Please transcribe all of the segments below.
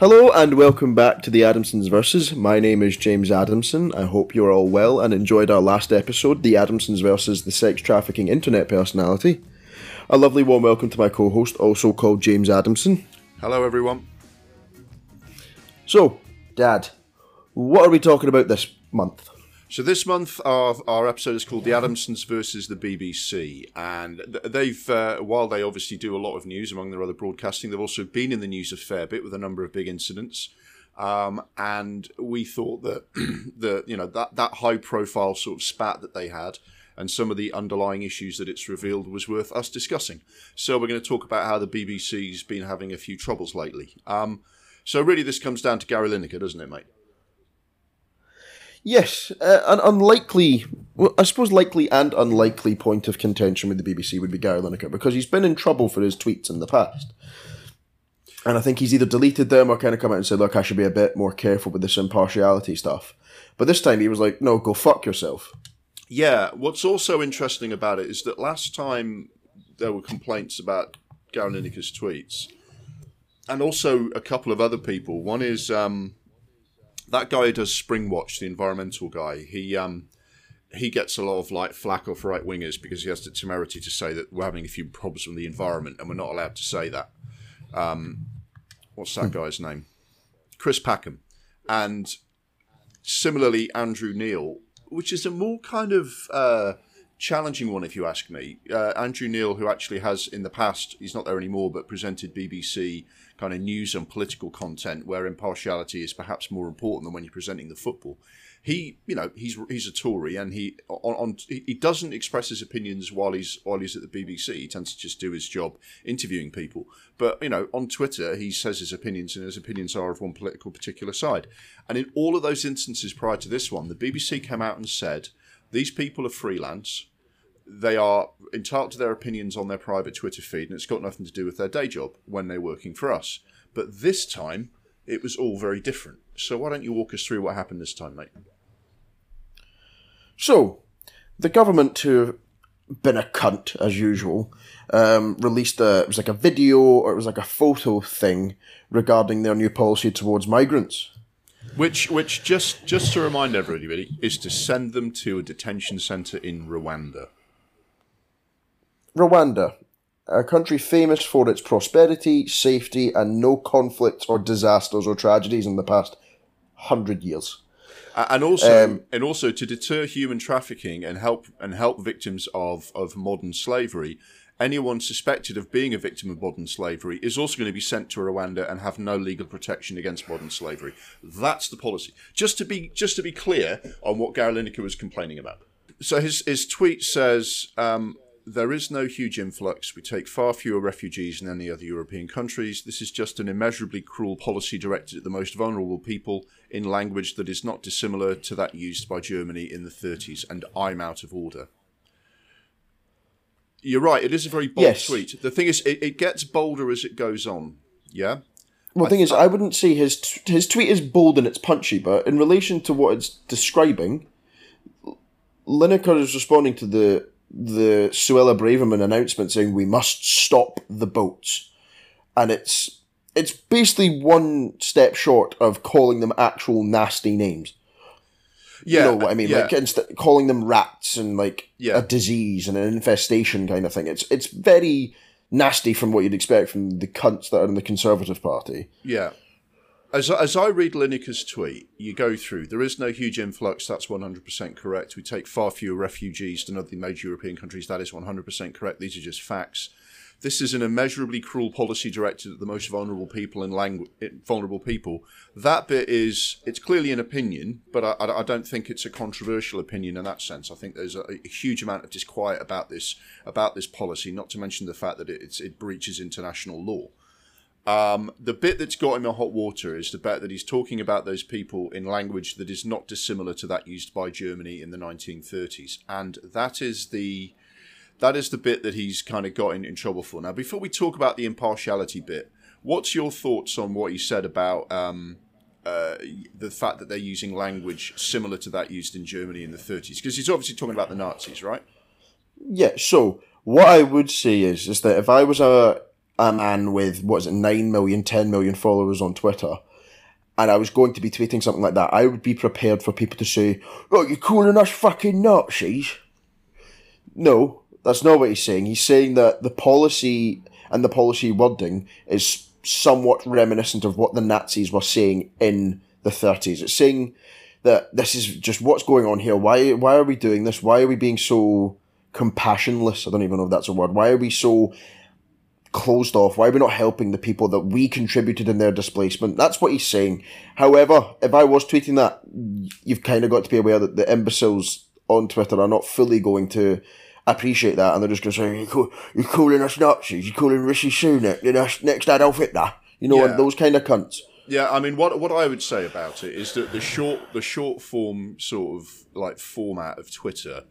Hello and welcome back to the Adamsons Versus. My name is James Adamson. I hope you're all well and enjoyed our last episode, The Adamsons Versus the Sex Trafficking Internet Personality. A lovely warm welcome to my co host, also called James Adamson. Hello, everyone. So, Dad, what are we talking about this month? So this month, our, our episode is called "The Adamsons versus the BBC," and they've, uh, while they obviously do a lot of news among their other broadcasting, they've also been in the news a fair bit with a number of big incidents. Um, and we thought that the you know that that high profile sort of spat that they had and some of the underlying issues that it's revealed was worth us discussing. So we're going to talk about how the BBC's been having a few troubles lately. Um, so really, this comes down to Gary Lineker, doesn't it, mate? Yes, uh, an unlikely, well, I suppose likely and unlikely point of contention with the BBC would be Gary Lineker because he's been in trouble for his tweets in the past. And I think he's either deleted them or kind of come out and said, look, I should be a bit more careful with this impartiality stuff. But this time he was like, no, go fuck yourself. Yeah, what's also interesting about it is that last time there were complaints about Gary Lineker's tweets, and also a couple of other people. One is um, that guy who does Springwatch, the environmental guy. He um, he gets a lot of like flack off right wingers because he has the temerity to say that we're having a few problems with the environment and we're not allowed to say that. Um, what's that guy's name? Chris Packham, and similarly Andrew Neil, which is a more kind of uh, challenging one, if you ask me. Uh, Andrew Neil, who actually has in the past, he's not there anymore, but presented BBC kind of news and political content where impartiality is perhaps more important than when you're presenting the football. He, you know, he's he's a Tory and he on, on he doesn't express his opinions while he's while he's at the BBC. He tends to just do his job interviewing people. But you know, on Twitter, he says his opinions, and his opinions are of one political particular side. And in all of those instances prior to this one, the BBC came out and said these people are freelance they are entitled to their opinions on their private Twitter feed, and it's got nothing to do with their day job when they're working for us. But this time, it was all very different. So why don't you walk us through what happened this time, mate? So, the government, who have been a cunt as usual, um, released a it was like a video or it was like a photo thing regarding their new policy towards migrants. Which, which just just to remind everybody, is to send them to a detention centre in Rwanda. Rwanda, a country famous for its prosperity, safety, and no conflicts or disasters or tragedies in the past hundred years. And also, um, and also to deter human trafficking and help and help victims of, of modern slavery, anyone suspected of being a victim of modern slavery is also going to be sent to Rwanda and have no legal protection against modern slavery. That's the policy. Just to be just to be clear on what Gary Lineker was complaining about. So his his tweet says. Um, there is no huge influx. We take far fewer refugees than any other European countries. This is just an immeasurably cruel policy directed at the most vulnerable people in language that is not dissimilar to that used by Germany in the 30s. And I'm out of order. You're right. It is a very bold yes. tweet. The thing is, it, it, gets bolder as it goes on. Yeah. Well, the thing is, I wouldn't say his his tweet is bold and it's punchy, but in relation to what it's describing, Lineker is responding to the the Suella Braverman announcement saying we must stop the boats, and it's it's basically one step short of calling them actual nasty names. Yeah, you know what I mean? Yeah. Like inst- calling them rats and like yeah. a disease and an infestation kind of thing. It's it's very nasty from what you'd expect from the cunts that are in the Conservative Party. Yeah. As, as I read Lineker's tweet, you go through, there is no huge influx, that's 100% correct. We take far fewer refugees than other major European countries, that is 100% correct. These are just facts. This is an immeasurably cruel policy directed at the most vulnerable people and langu- vulnerable people. That bit is, it's clearly an opinion, but I, I, don't think it's a controversial opinion in that sense. I think there's a, a, huge amount of disquiet about this, about this policy, not to mention the fact that it, it breaches international law. Um, the bit that's got him in hot water is the bit that he's talking about those people in language that is not dissimilar to that used by Germany in the 1930s, and that is the that is the bit that he's kind of got in, in trouble for. Now, before we talk about the impartiality bit, what's your thoughts on what he said about um, uh, the fact that they're using language similar to that used in Germany in the 30s? Because he's obviously talking about the Nazis, right? Yeah. So what I would say is is that if I was a a man with what is it, 9 million, 10 million followers on Twitter, and I was going to be tweeting something like that, I would be prepared for people to say, "Oh, you're calling us fucking Nazis." No, that's not what he's saying. He's saying that the policy and the policy wording is somewhat reminiscent of what the Nazis were saying in the 30s. It's saying that this is just what's going on here. Why why are we doing this? Why are we being so compassionless? I don't even know if that's a word. Why are we so closed off? Why are we not helping the people that we contributed in their displacement? That's what he's saying. However, if I was tweeting that, you've kind of got to be aware that the imbeciles on Twitter are not fully going to appreciate that, and they're just going to say, you're, you're calling us Nazis, you're calling Rishi Sunak, you know, next Adolf Hitler, you know, Yeah. those kind of cunts. Yeah, I mean, what what I would say about it is that the short the short form sort of like format of Twitter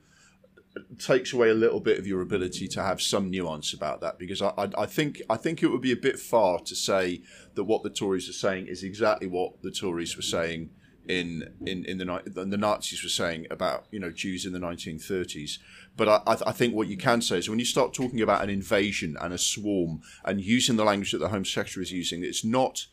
takes away a little bit of your ability to have some nuance about that because I, I, I think I think it would be a bit far to say that what the Tories are saying is exactly what the Tories were saying in in in the the Nazis were saying about you know Jews in the 1930s. But I, I I think what you can say is when you start talking about an invasion and a swarm and using the language that the Home Secretary is using, it's not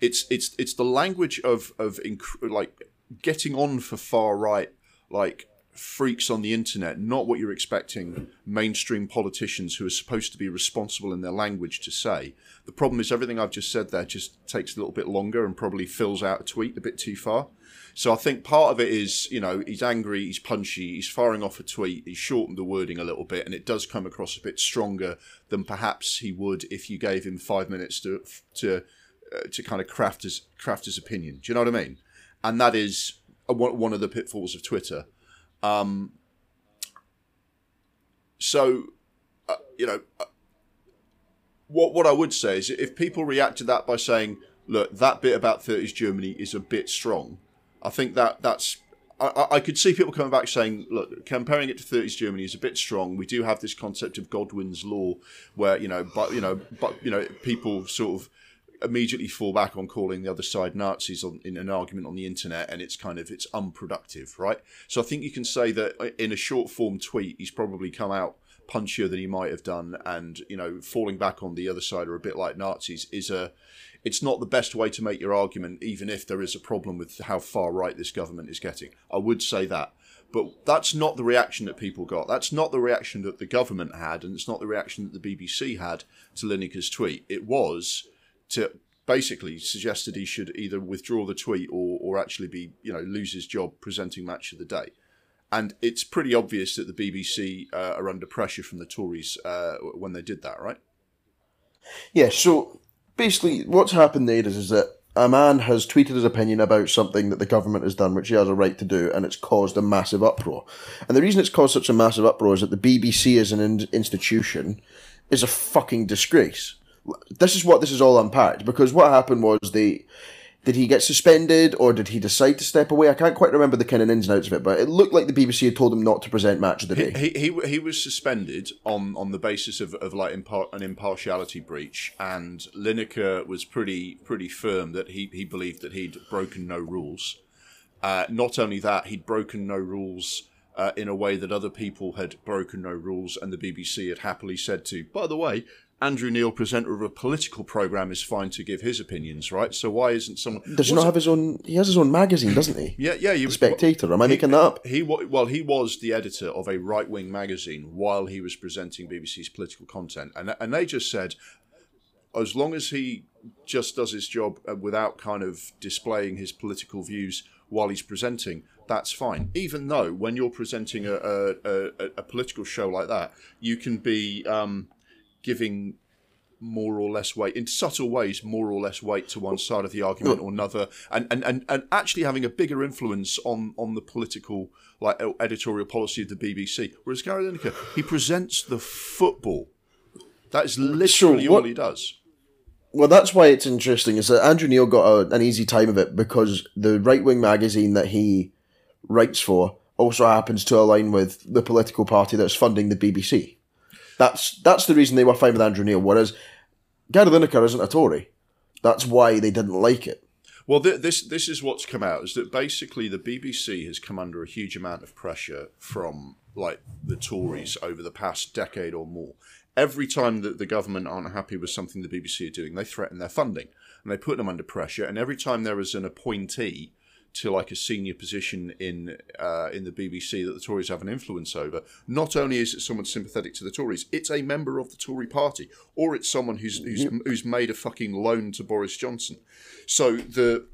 it's it's it's the language of of inc- like getting on for far right like freaks on the internet not what you're expecting mainstream politicians who are supposed to be responsible in their language to say the problem is everything i've just said there just takes a little bit longer and probably fills out a tweet a bit too far so i think part of it is you know he's angry he's punchy he's firing off a tweet he's shortened the wording a little bit and it does come across a bit stronger than perhaps he would if you gave him five minutes to to uh, to kind of craft his craft his opinion. Do you know what I mean? And that is one of the pitfalls of Twitter. Um, so, uh, you know, uh, what what I would say is if people react to that by saying, "Look, that bit about 30s Germany is a bit strong," I think that that's. I, I- could see people coming back saying, "Look, comparing it to 30s Germany is a bit strong. We do have this concept of Godwin's law, where you know, but you know, but you know, people sort of immediately fall back on calling the other side Nazis on, in an argument on the internet, and it's kind of it's unproductive, right? So I think you can say that uh, in a short form tweet, he's probably come out punchier than he might have done, and you know, falling back on the other side or a bit like Nazis is a. It's not the best way to make your argument, even if there is a problem with how far right this government is getting. I would say that. But that's not the reaction that people got. That's not the reaction that the government had, and it's not the reaction that the BBC had to Lineker's tweet. It was to basically suggest that he should either withdraw the tweet or, or actually be, you know, lose his job presenting Match of the Day. And it's pretty obvious that the BBC uh, are under pressure from the Tories uh, when they did that, right? Yeah, so basically what's happened there is, is that a man has tweeted his opinion about something that the government has done, which he has a right to do, and it's caused a massive uproar. And the reason it's caused such a massive uproar is that the BBC as an in- institution is a fucking disgrace. This is what this is all unpacked, because what happened was they did he get suspended or did he decide to step away? I can't quite remember the kind of ins and outs of it, but it looked like the BBC had told him not to present Match of the Day. He, he he was suspended on, on the basis of, of like impar- an impartiality breach, and Lineker was pretty pretty firm that he, he believed that he'd broken no rules. Uh, not only that, he'd broken no rules uh, in a way that other people had broken no rules, and the BBC had happily said to. By the way, Andrew Neil, presenter of a political program, is fine to give his opinions, right? So why isn't someone? Does he not have his own? He has his own magazine, doesn't he? Yeah, yeah. You, The Spectator. Am I making that up? he well, he was the editor of a right wing magazine while he was presenting BBC's political content, and and they just said, as long as he just does his job uh, without kind of displaying his political views while he's presenting, that's fine. Even though when you're presenting a a, a, a political show like that, you can be um, giving more or less weight in subtle ways more or less weight to one side of the argument or another and, and, and, and actually having a bigger influence on, on the political like editorial policy of the BBC whereas Gary Lineker he presents the football that is literally what- all he does Well, that's why it's interesting. Is that Andrew Neil got a, an easy time of it because the right wing magazine that he writes for also happens to align with the political party that's funding the BBC. That's that's the reason they were fine with Andrew Neil. Whereas Gary Lineker isn't a Tory. Eh? That's why they didn't like it. Well, th- this this is what's come out is that basically the BBC has come under a huge amount of pressure from like the Tories over the past decade or more. every time that the government aren't happy with something the BBC are doing, they threaten their funding and they put them under pressure. And every time there is an appointee to like a senior position in uh, in the BBC that the Tories have an influence over, not only is it someone sympathetic to the Tories, it's a member of the Tory party, or it's someone who's who's, who's made a fucking loan to Boris Johnson. So the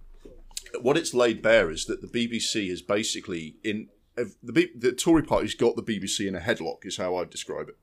what it's laid bare is that the BBC is basically in the B, the Tory party's got the BBC in a headlock, is how I'd describe it.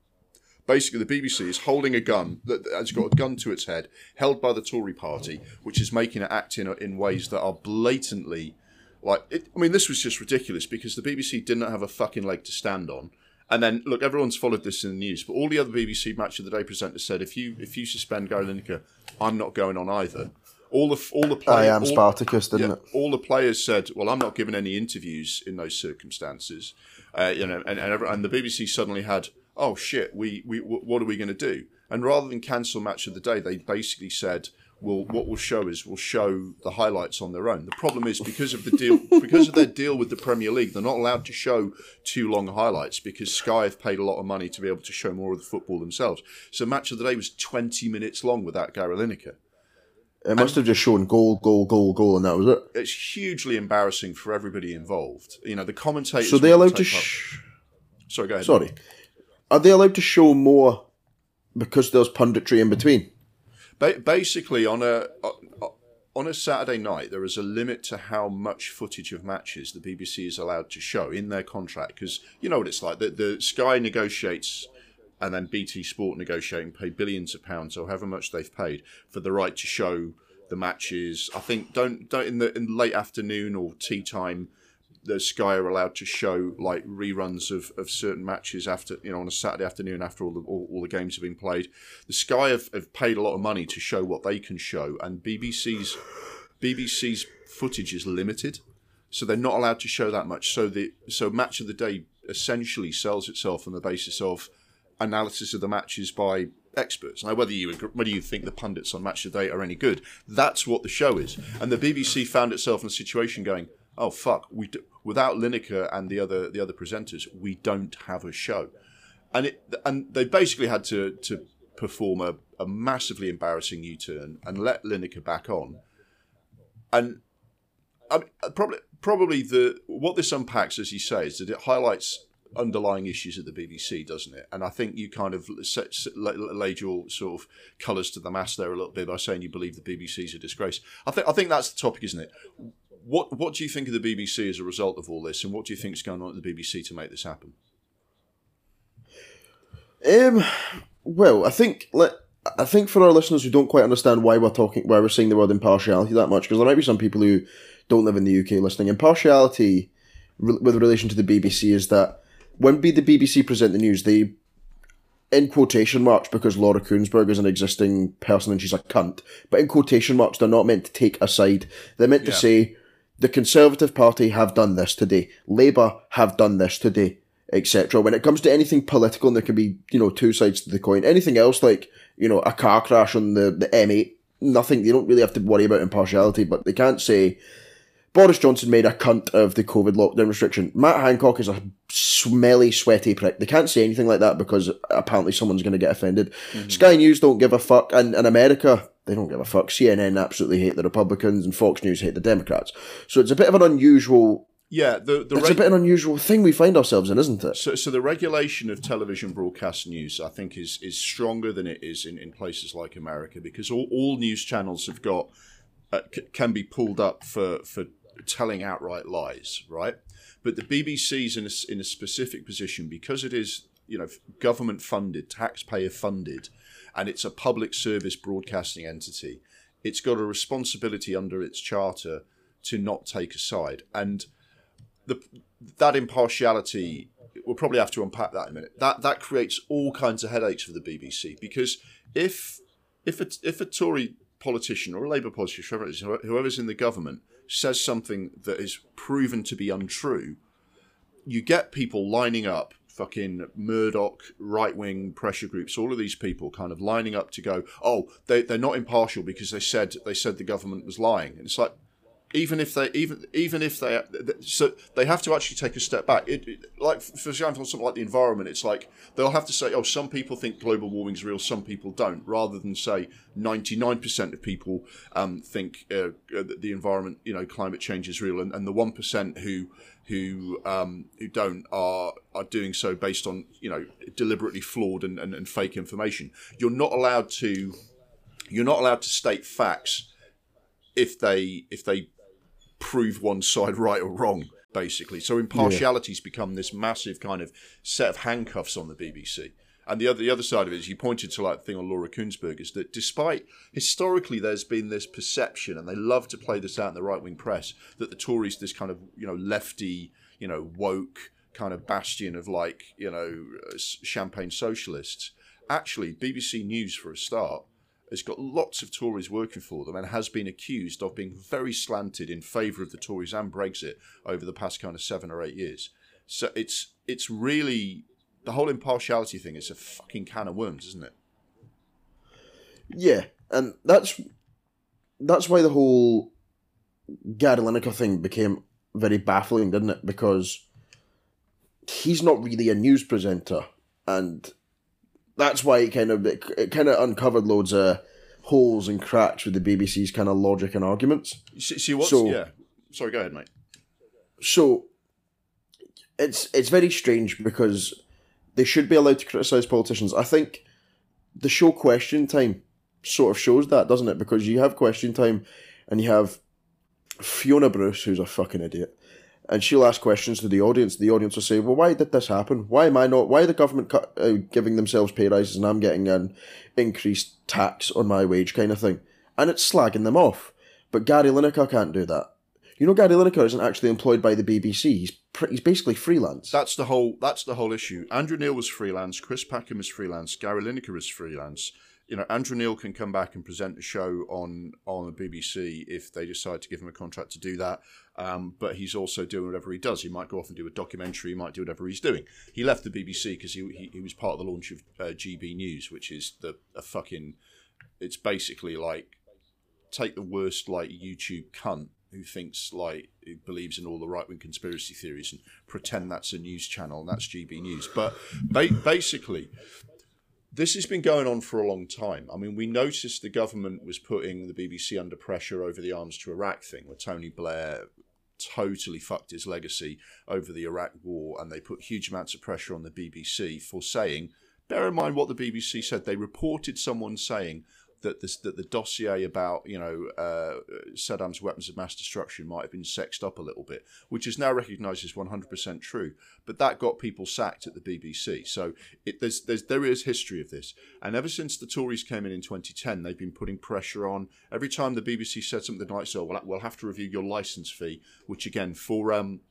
Basically, the BBC is holding a gun that has got a gun to its head, held by the Tory party, which is making it act in, in ways that are blatantly like. It, I mean, this was just ridiculous because the BBC didn't have a fucking leg to stand on. And then, look, everyone's followed this in the news, but all the other BBC Match of the Day presenters said, if you if you suspend Gary Lineker, I'm not going on either all the all the players. I am Spartacus, didn't yeah, it? All the players said, "Well, I'm not giving any interviews in those circumstances." Uh, you know, and and, every, and, the BBC suddenly had, "Oh shit, we we what are we going to do?" And rather than cancel match of the day, they basically said, "Well, what we'll show is we'll show the highlights on their own." The problem is because of the deal, because of their deal with the Premier League, they're not allowed to show too long highlights because Sky have paid a lot of money to be able to show more of the football themselves. So match of the day was 20 minutes long without Gary Lineker. It must have just shown goal, goal, goal, goal, and that was it. It's hugely embarrassing for everybody involved. You know, the commentators. So they allowed to. Sh- Sorry, go ahead. Sorry, are they allowed to show more because there's punditry in between? Ba- basically, on a on a Saturday night, there is a limit to how much footage of matches the BBC is allowed to show in their contract because you know what it's like. The, the Sky negotiates and then BT Sport negotiating pay billions of pounds or however much they've paid for the right to show the matches. I think don't don't in the in late afternoon or tea time, the Sky are allowed to show like reruns of, of certain matches after you know on a Saturday afternoon after all the all, all the games have been played. The Sky have, have paid a lot of money to show what they can show, and BBC's BBC's footage is limited, so they're not allowed to show that much. So the so match of the day essentially sells itself on the basis of analysis of the matches by experts. Now, whether you whether you think the pundits on Match of the Day are any good, that's what the show is. And the BBC found itself in a situation going, "Oh fuck, we do, without Lineker and the other the other presenters, we don't have a show." And it and they basically had to to perform a, a massively embarrassing U-turn and let Lineker back on. And I mean, uh, probably probably the what this unpacks, as you say, is that it highlights underlying issues at the BBC, doesn't it? And I think you kind of set, laid your sort of colours to the mast there a little bit by saying you believe the BBC is a disgrace. I think I think that's the topic, isn't it? What what do you think of the BBC as a result of all this, and what do you think is going on at the BBC to make this happen? Um, well, I think let I think for our listeners who don't quite understand why we're talking, why we're saying the word impartiality that much, because there might be some people who don't live in the UK listening. Impartiality with relation to the BBC is that when be the BBC present the news, they, in quotation marks, because Laura Kuenssberg is an existing person and she's a cunt, but in quotation marks, they're not meant to take a side. They're meant yeah. to say, the Conservative Party have done this today, Labour have done this today, etc. When it comes to anything political, and there can be, you know, two sides to the coin, anything else like, you know, a car crash on the, the M8, nothing, they don't really have to worry about impartiality, but they can't say, Boris Johnson made a cunt of the COVID lockdown restriction. Matt Hancock is a smelly, sweaty prick. They can't say anything like that because apparently someone's going to get offended. Mm-hmm. Sky News don't give a fuck, and in America, they don't give a fuck. CNN absolutely hate the Republicans, and Fox News hate the Democrats. So it's a bit of an unusual. Yeah, the, the it's reg- a bit an unusual thing we find ourselves in, isn't it? So, so the regulation of television broadcast news, I think, is is stronger than it is in, in places like America because all, all news channels have got uh, c- can be pulled up for for telling outright lies, right? But the BBC's in a, in a specific position because it is, you know, government funded, taxpayer funded, and it's a public service broadcasting entity. It's got a responsibility under its charter to not take a side, and the that impartiality. We'll probably have to unpack that in a minute. That that creates all kinds of headaches for the BBC because if if a, if a Tory politician or a Labour politician, whoever's in the government, says something that is proven to be untrue, you get people lining up, fucking Murdoch, right wing pressure groups, all of these people kind of lining up to go, oh, they, they're not impartial because they said they said the government was lying. And it's like, even if they even even if they so they have to actually take a step back. It, it, like for example, something like the environment, it's like they'll have to say, "Oh, some people think global warming is real, some people don't," rather than say ninety nine percent of people um, think uh, uh the environment, you know, climate change is real, and, and the one percent who who um, who don't are are doing so based on you know deliberately flawed and, and, and fake information. You're not allowed to you're not allowed to state facts if they if they prove one side right or wrong, basically. So impartiality's yeah. become this massive kind of set of handcuffs on the BBC. And the other the other side of it is you pointed to like the thing on Laura Kuenssberg is that despite historically there's been this perception and they love to play this out in the right wing press that the Tories this kind of you know lefty you know woke kind of bastion of like you know champagne socialists. Actually, BBC News for a start has got lots of Tories working for them and has been accused of being very slanted in favour of the Tories and Brexit over the past kind of seven or eight years. So it's it's really the whole impartiality thing is a fucking can of worms, isn't it? Yeah, and that's that's why the whole Gary Lineker thing became very baffling, didn't it? Because he's not really a news presenter, and that's why it kind of it, it kind of uncovered loads of holes and cracks with the BBC's kind of logic and arguments. See, see what's so, yeah. Sorry, go ahead, mate. So it's it's very strange because they should be allowed to criticize politicians. I think the show Question Time sort of shows that, doesn't it? Because you have Question Time and you have Fiona Bruce, who's a fucking idiot, and she'll ask questions to the audience. The audience will say, "Well, why did this happen? Why am I not? Why are the government uh, giving themselves pay rises and I'm getting an increased tax on my wage?" kind of thing, and it's slagging them off. But Gary Lineker can't do that. You know, Gary Lineker isn't actually employed by the BBC. He's pr- he's basically freelance. That's the whole. That's the whole issue. Andrew Neil was freelance. Chris Packham is freelance. Gary Lineker is freelance you know, Andrew Neil can come back and present a show on on the BBC if they decide to give him a contract to do that. Um, but he's also doing whatever he does. He might go off and do a documentary. He might do whatever he's doing. He left the BBC because he, he, he was part of the launch of uh, GB News, which is the a fucking. It's basically like take the worst like YouTube cunt who thinks like who believes in all the right wing conspiracy theories and pretend that's a news channel and that's GB News. But ba- basically, this has been going on for a long time. I mean, we noticed the government was putting the BBC under pressure over the arms to Iraq thing, where Tony Blair totally fucked his legacy over the Iraq war, and they put huge amounts of pressure on the BBC for saying, bear in mind what the BBC said, they reported someone saying that this, that the dossier about you know uh, Saddam's weapons of mass destruction might have been sexed up a little bit, which is now recognised as one hundred percent true. But that got people sacked at the BBC. So it, there's, there's there is history of this, and ever since the Tories came in in 2010, they've been putting pressure on. Every time the BBC said something like, "So we'll, we'll have to review your licence fee," which again for um,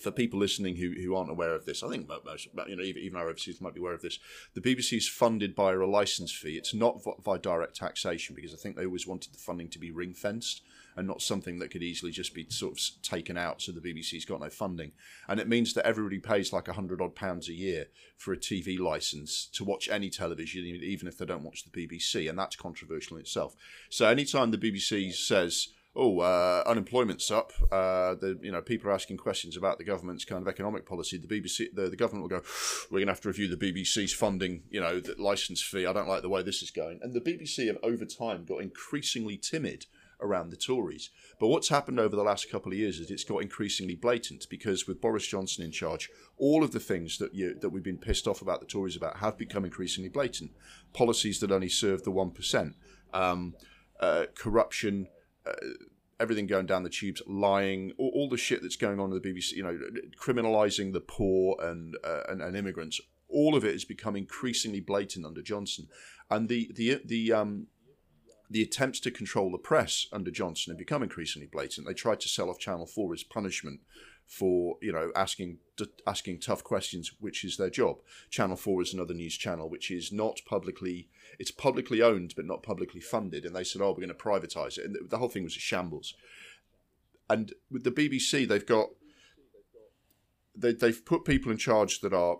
for people listening who, who aren't aware of this, I think most, you know, even, even our overseas might be aware of this. The BBC is funded by a license fee. It's not by direct taxation because I think they always wanted the funding to be ring fenced and not something that could easily just be sort of taken out. So the BBC's got no funding, and it means that everybody pays like a hundred odd pounds a year for a TV license to watch any television, even if they don't watch the BBC, and that's controversial in itself. So anytime the BBC says oh, uh, unemployment's up. Uh, the you know people are asking questions about the government's kind of economic policy. The BBC, the, the government will go, we're going to have to review the BBC's funding, you know, the license fee. I don't like the way this is going. And the BBC have over time got increasingly timid around the Tories. But what's happened over the last couple of years is it's got increasingly blatant because with Boris Johnson in charge, all of the things that you, that we've been pissed off about the Tories about have become increasingly blatant. Policies that only serve the one percent, um, uh, corruption, uh, everything going down the tubes, lying, all, all, the shit that's going on in the BBC, you know, criminalising the poor and, uh, and, and immigrants. All of it has become increasingly blatant under Johnson, and the the the um the attempts to control the press under Johnson have become increasingly blatant. They tried to sell off Channel Four as punishment for you know asking asking tough questions, which is their job. Channel Four is another news channel which is not publicly it's publicly owned but not publicly funded, and they said, "Oh, we're going to privatise it," and the whole thing was a shambles. And with the BBC, they've got they, they've put people in charge that are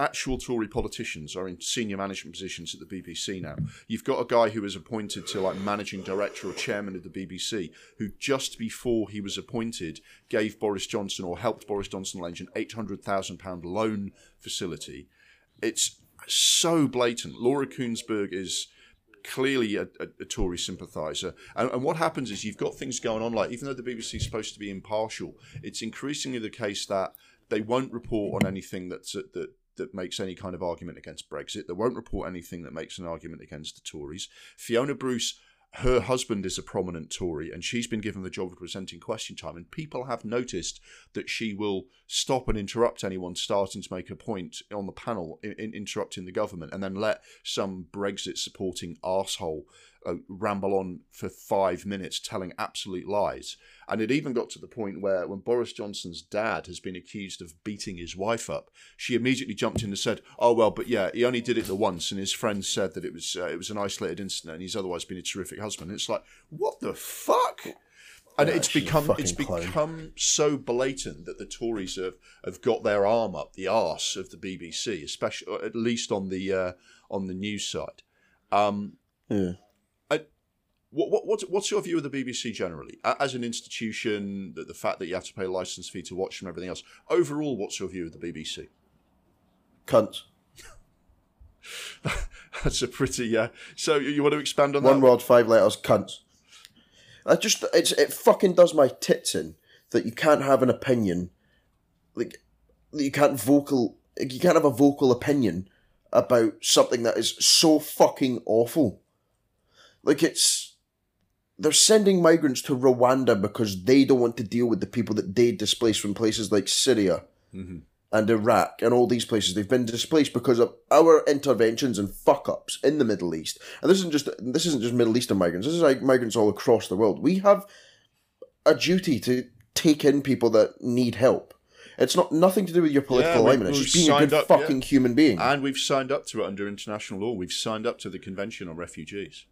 actual Tory politicians are in senior management positions at the BBC now. You've got a guy who was appointed to like managing director or chairman of the BBC, who just before he was appointed gave Boris Johnson or helped Boris Johnson arrange an eight hundred thousand pound loan facility. It's so blatant. Laura Kuenssberg is clearly a, a, a Tory sympathiser. And, and, what happens is you've got things going on, like even though the BBC is supposed to be impartial, it's increasingly the case that they won't report on anything that's that that makes any kind of argument against Brexit. They won't report anything that makes an argument against the Tories. Fiona Bruce her husband is a prominent Tory and she's been given the job of presenting question time. And people have noticed that she will stop and interrupt anyone starting to make a point on the panel, in, in interrupting the government, and then let some Brexit supporting asshole uh, ramble on for five minutes telling absolute lies. And it even got to the point where when Boris Johnson's dad has been accused of beating his wife up, she immediately jumped in and said, "Oh well, but yeah, he only did it the once, and his friends said that it was uh, it was an isolated incident, and he's otherwise been a terrific husband." And it's like, what the fuck? And yeah, it's become it's clone. become so blatant that the Tories have, have got their arm up the arse of the BBC, especially at least on the uh, on the news side. Um, yeah. What, what, what's, what's your view of the BBC generally as an institution? The, the fact that you have to pay a license fee to watch and everything else. Overall, what's your view of the BBC? Cunts. That's a pretty yeah. So you want to expand on One that? One word, five letters. Cunts. I just it's it fucking does my tits in that you can't have an opinion, like you can't vocal you can't have a vocal opinion about something that is so fucking awful. Like it's they're sending migrants to Rwanda because they don't want to deal with the people that they displaced from places like Syria mm-hmm. and Iraq and all these places. They've been displaced because of our interventions and fuck ups in the Middle East. And this isn't just this isn't just Middle Eastern migrants. This is like migrants all across the world. We have a duty to take in people that need help. It's not nothing to do with your political yeah, alignment. It's just being a good up, fucking yeah. human being. And we've signed up to it under international law. We've signed up to the Convention on Refugees.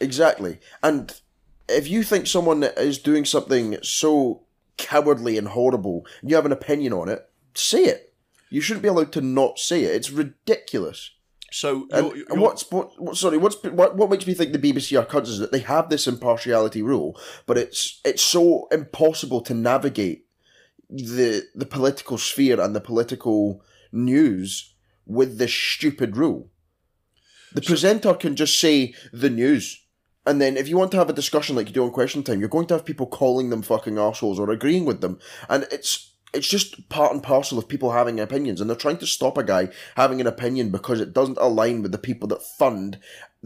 Exactly. And if you think someone is doing something so cowardly and horrible, and you have an opinion on it, say it. You shouldn't be allowed to not say it. It's ridiculous. So, and, you're, you're... and what's what, what, Sorry, what's what? What makes me think the BBC are cunts is that they have this impartiality rule, but it's it's so impossible to navigate the the political sphere and the political news with this stupid rule. The presenter can just say the news. And then if you want to have a discussion like you do on Question Time, you're going to have people calling them fucking assholes or agreeing with them. And it's it's just part and parcel of people having opinions, and they're trying to stop a guy having an opinion because it doesn't align with the people that fund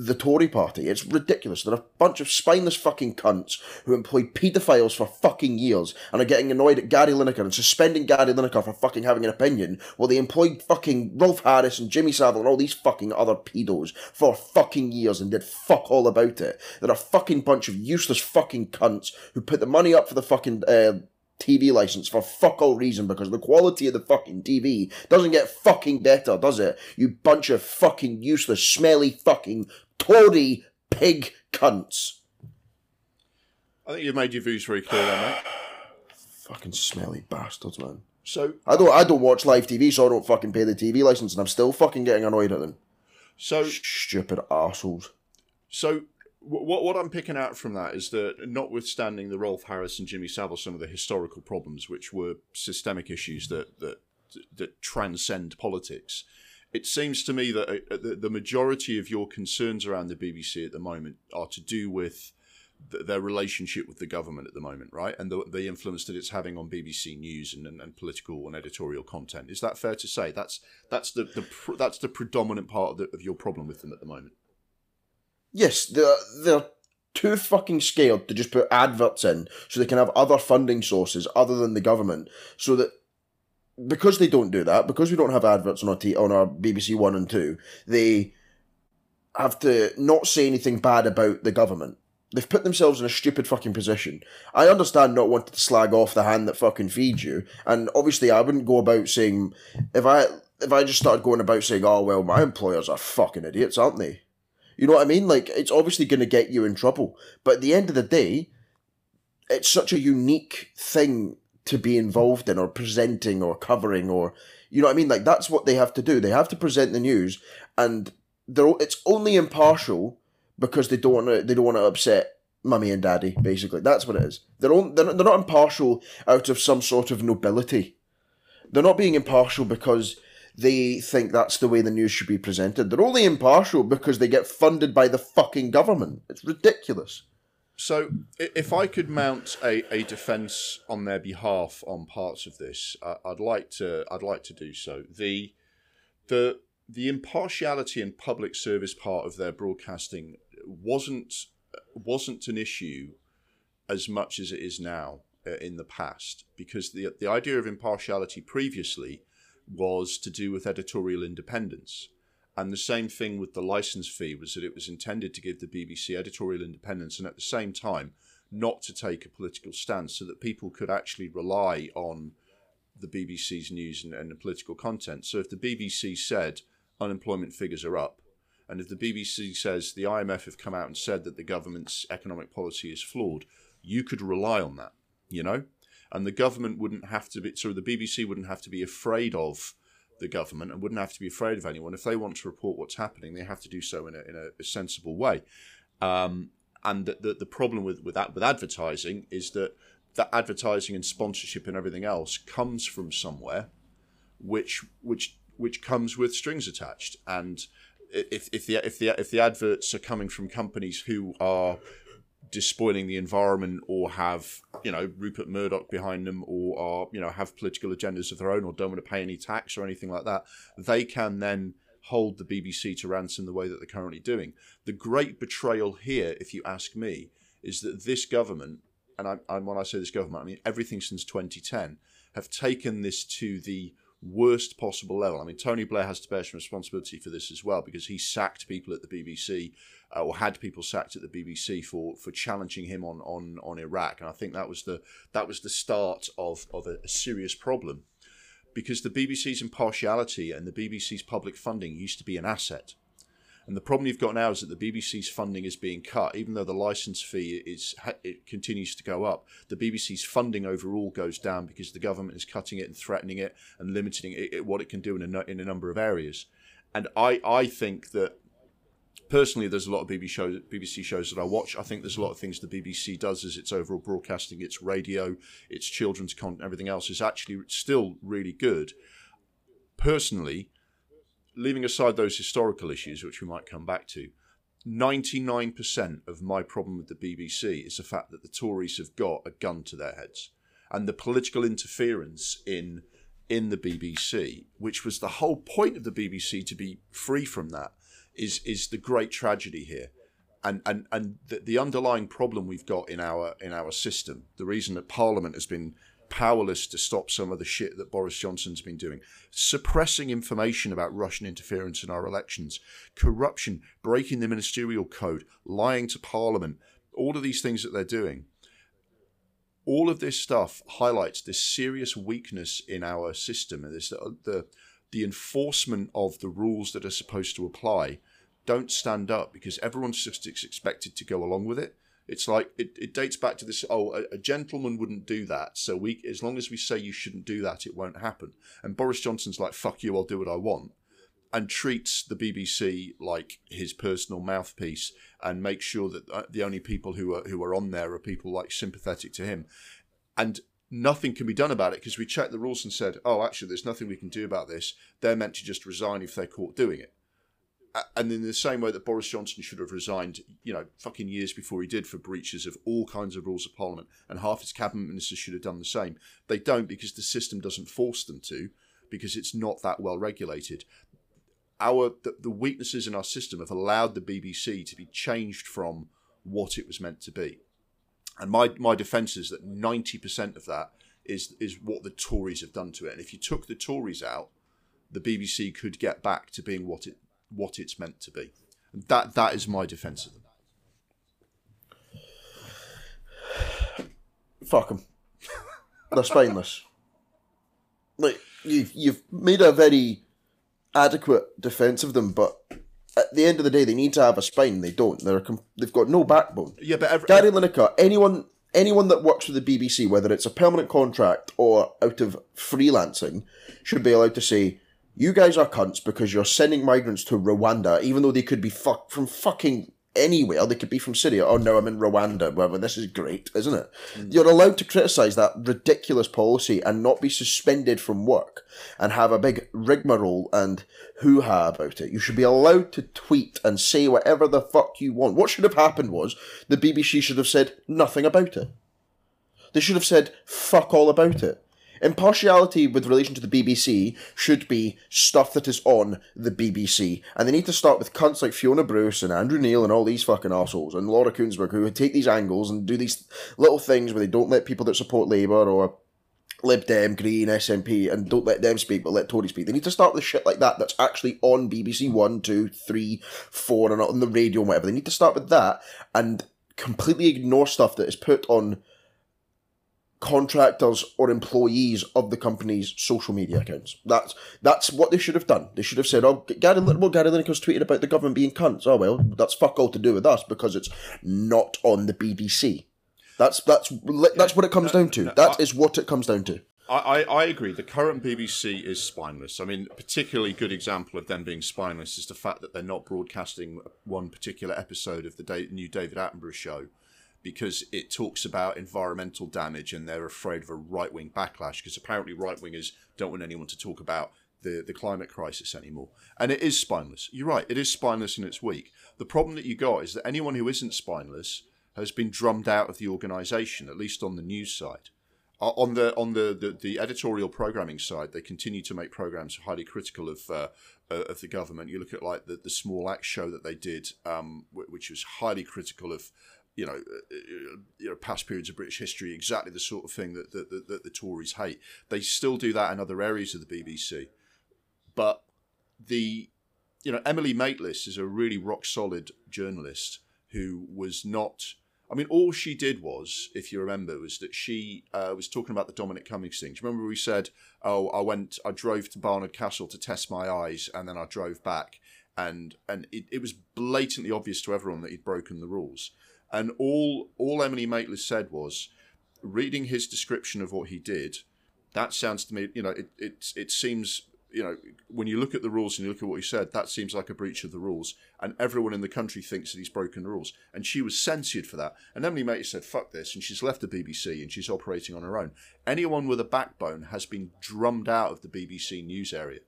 the Tory party. It's ridiculous. They're a bunch of spineless fucking cunts who employed paedophiles for fucking years and are getting annoyed at Gary Lineker and suspending Gary Lineker for fucking having an opinion while they employed fucking Rolf Harris and Jimmy Savile and all these fucking other pedos for fucking years and did fuck all about it. They're a fucking bunch of useless fucking cunts who put the money up for the fucking uh, TV license for fuck all reason because the quality of the fucking TV doesn't get fucking better, does it? You bunch of fucking useless, smelly fucking Tory pig cunts. I think you've made your views very clear there, mate. fucking smelly bastards, man. So I don't I don't watch live TV, so I don't fucking pay the TV license, and I'm still fucking getting annoyed at them. So stupid assholes. So what what I'm picking out from that is that, notwithstanding the Rolf Harris and Jimmy Savile, some of the historical problems, which were systemic issues that that that transcend politics, it seems to me that uh, the, the majority of your concerns around the BBC at the moment are to do with their relationship with the government at the moment, right? And the, the influence that it's having on BBC News and, and, and, political and editorial content. Is that fair to say? That's that's the, the that's the predominant part of, the, of your problem with them at the moment. Yes, they're, they're too fucking scared to just put adverts in so they can have other funding sources other than the government. So that because they don't do that, because we don't have adverts on our t- on our BBC One and Two, they have to not say anything bad about the government. They've put themselves in a stupid fucking position. I understand not wanting to slag off the hand that fucking feeds you, and obviously I wouldn't go about saying if I if I just started going about saying, "Oh well, my employers are fucking idiots, aren't they?" You know what I mean? Like, it's obviously going to get you in trouble. But at the end of the day, it's such a unique thing to be involved in or presenting or covering or you know what I mean? Like that's what they have to do. They have to present the news, and they're it's only impartial because they don't want to they don't want to upset mummy and daddy. Basically, that's what it is. They're on, they're they're not impartial out of some sort of nobility. They're not being impartial because they think that's the way the news should be presented. They're only impartial because they get funded by the fucking government. It's ridiculous. So, if I could mount a, a defence on their behalf on parts of this, I'd like to. I'd like to do so. the the The impartiality and public service part of their broadcasting wasn't wasn't an issue as much as it is now uh, in the past, because the the idea of impartiality previously was to do with editorial independence. And the same thing with the license fee was that it was intended to give the BBC editorial independence and at the same time not to take a political stance so that people could actually rely on the BBC's news and, and the political content. So if the BBC said unemployment figures are up, and if the BBC says the IMF have come out and said that the government's economic policy is flawed, you could rely on that, you know? And the government wouldn't have to be, so the BBC wouldn't have to be afraid of the government and wouldn't have to be afraid of anyone. If they want to report what's happening, they have to do so in a, in a, sensible way. Um, and the, the, the, problem with, with, that, with advertising is that that advertising and sponsorship and everything else comes from somewhere which which which comes with strings attached and if, if the if the if the adverts are coming from companies who are despoiling the environment or have you know Rupert Murdoch behind them or are you know have political agendas of their own or don't want to pay any tax or anything like that, they can then hold the BBC to ransom the way that they're currently doing. The great betrayal here, if you ask me, is that this government, and I, and when I say this government, I mean everything since 2010, have taken this to the worst possible level. I mean, Tony Blair has to bear some responsibility for this as well because he sacked people at the BBC uh, or had people sacked at the BBC for for challenging him on on on Iraq, and I think that was the that was the start of of a, a serious problem because the BBC's impartiality and the BBC's public funding used to be an asset. And the problem you've got now is that the BBC's funding is being cut, even though the license fee is it continues to go up. The BBC's funding overall goes down because the government is cutting it and threatening it and limiting it, what it can do in a, in a number of areas. And I, I think that personally, there's a lot of BBC shows, BBC shows that I watch. I think there's a lot of things the BBC does as its overall broadcasting, its radio, its children's content, everything else is actually still really good. Personally, leaving aside those historical issues, which we might come back to, 99% of my problem with the BBC is the fact that the Tories have got a gun to their heads. And the political interference in in the BBC, which was the whole point of the BBC to be free from that, is is the great tragedy here, and and and the, the underlying problem we've got in our in our system. The reason that Parliament has been powerless to stop some of the shit that Boris Johnson's been doing, suppressing information about Russian interference in our elections, corruption, breaking the ministerial code, lying to Parliament, all of these things that they're doing. All of this stuff highlights this serious weakness in our system, and this the, the the enforcement of the rules that are supposed to apply don't stand up because everyone's just expected to go along with it. It's like it, it dates back to this. Oh, a, a, gentleman wouldn't do that. So we, as long as we say you shouldn't do that, it won't happen. And Boris Johnson's like, "Fuck you, I'll do what I want," and treats the BBC like his personal mouthpiece, and makes sure that uh, the only people who are who are on there are people like sympathetic to him. And nothing can be done about it because we checked the rules and said, oh, actually, there's nothing we can do about this. They're meant to just resign if they're caught doing it. And in the same way that Boris Johnson should have resigned, you know, fucking years before he did for breaches of all kinds of rules of parliament, and half his cabinet ministers should have done the same. They don't because the system doesn't force them to, because it's not that well regulated. Our the, the weaknesses in our system have allowed the BBC to be changed from what it was meant to be. And my, my defence is that 90% of that is, is what the Tories have done to it. And if you took the Tories out, the BBC could get back to being what it what it's meant to be. That that is my defence of them. Fuck them. They're spineless. Like you've you've made a very adequate defence of them, but at the end of the day, they need to have a spine. They don't. They're com- they've got no backbone. Yeah, but every, Gary Lineker, anyone anyone that works for the BBC, whether it's a permanent contract or out of freelancing, should be allowed to say, "You guys are cunts because you're sending migrants to Rwanda, even though they could be fuck from fucking." Anywhere they could be from Syria. Oh no, I'm in Rwanda. Well, this is great, isn't it? Mm. You're allowed to criticize that ridiculous policy and not be suspended from work and have a big rigmarole and hoo ha about it. You should be allowed to tweet and say whatever the fuck you want. What should have happened was the BBC should have said nothing about it. They should have said fuck all about it. Impartiality with relation to the BBC should be stuff that is on the BBC. And they need to start with cunts like Fiona Bruce and Andrew Neil and all these fucking assholes and Laura Kuenssberg who take these angles and do these little things where they don't let people that support Labour or Lib Dem, Green, SNP, and don't let them speak, but let Tories speak. They need to start with shit like that that's actually on BBC One, Two, Three, Four, and on the radio and whatever. They need to start with that and completely ignore stuff that is put on contractors or employees of the company's social media accounts. That's that's what they should have done. They should have said, "Oh, Gary, well, Gary Lineker's tweeted about the government being cunts." Oh well, that's fuck all to do with us because it's not on the BBC. That's that's that's what it comes down to. That is what it comes down to. I, I, I agree. The current BBC is spineless. I mean, particularly good example of them being spineless is the fact that they're not broadcasting one particular episode of the new David Attenborough show because it talks about environmental damage and they're afraid of a right wing backlash because apparently right wingers don't want anyone to talk about the, the climate crisis anymore. And it is spineless. You're right, it is spineless and it's weak. The problem that you got is that anyone who isn't spineless has been drummed out of the organisation, at least on the news side. Uh, on the on the, the, the, editorial programming side, they continue to make programs highly critical of uh, uh, of the government. You look at like the, the Small Axe show that they did, um, which was highly critical of you know, uh, uh, you know, past periods of British history, exactly the sort of thing that, that, that, that the Tories hate. They still do that in other areas of the BBC, but the you know Emily Maitlis is a really rock solid journalist who was not I mean, all she did was, if you remember, was that she uh, was talking about the Dominic Cummings thing. Do you remember we said, "Oh, I went, I drove to Barnard Castle to test my eyes, and then I drove back," and and it, it was blatantly obvious to everyone that he'd broken the rules. And all all Emily Maitlis said was, reading his description of what he did, that sounds to me, you know, it it it seems you know, when you look at the rules and you look at what he said, that seems like a breach of the rules. And everyone in the country thinks that he's broken the rules. And she was censured for that. And Emily Maitlis said, fuck this. And she's left the BBC and she's operating on her own. Anyone with a backbone has been drummed out of the BBC news area.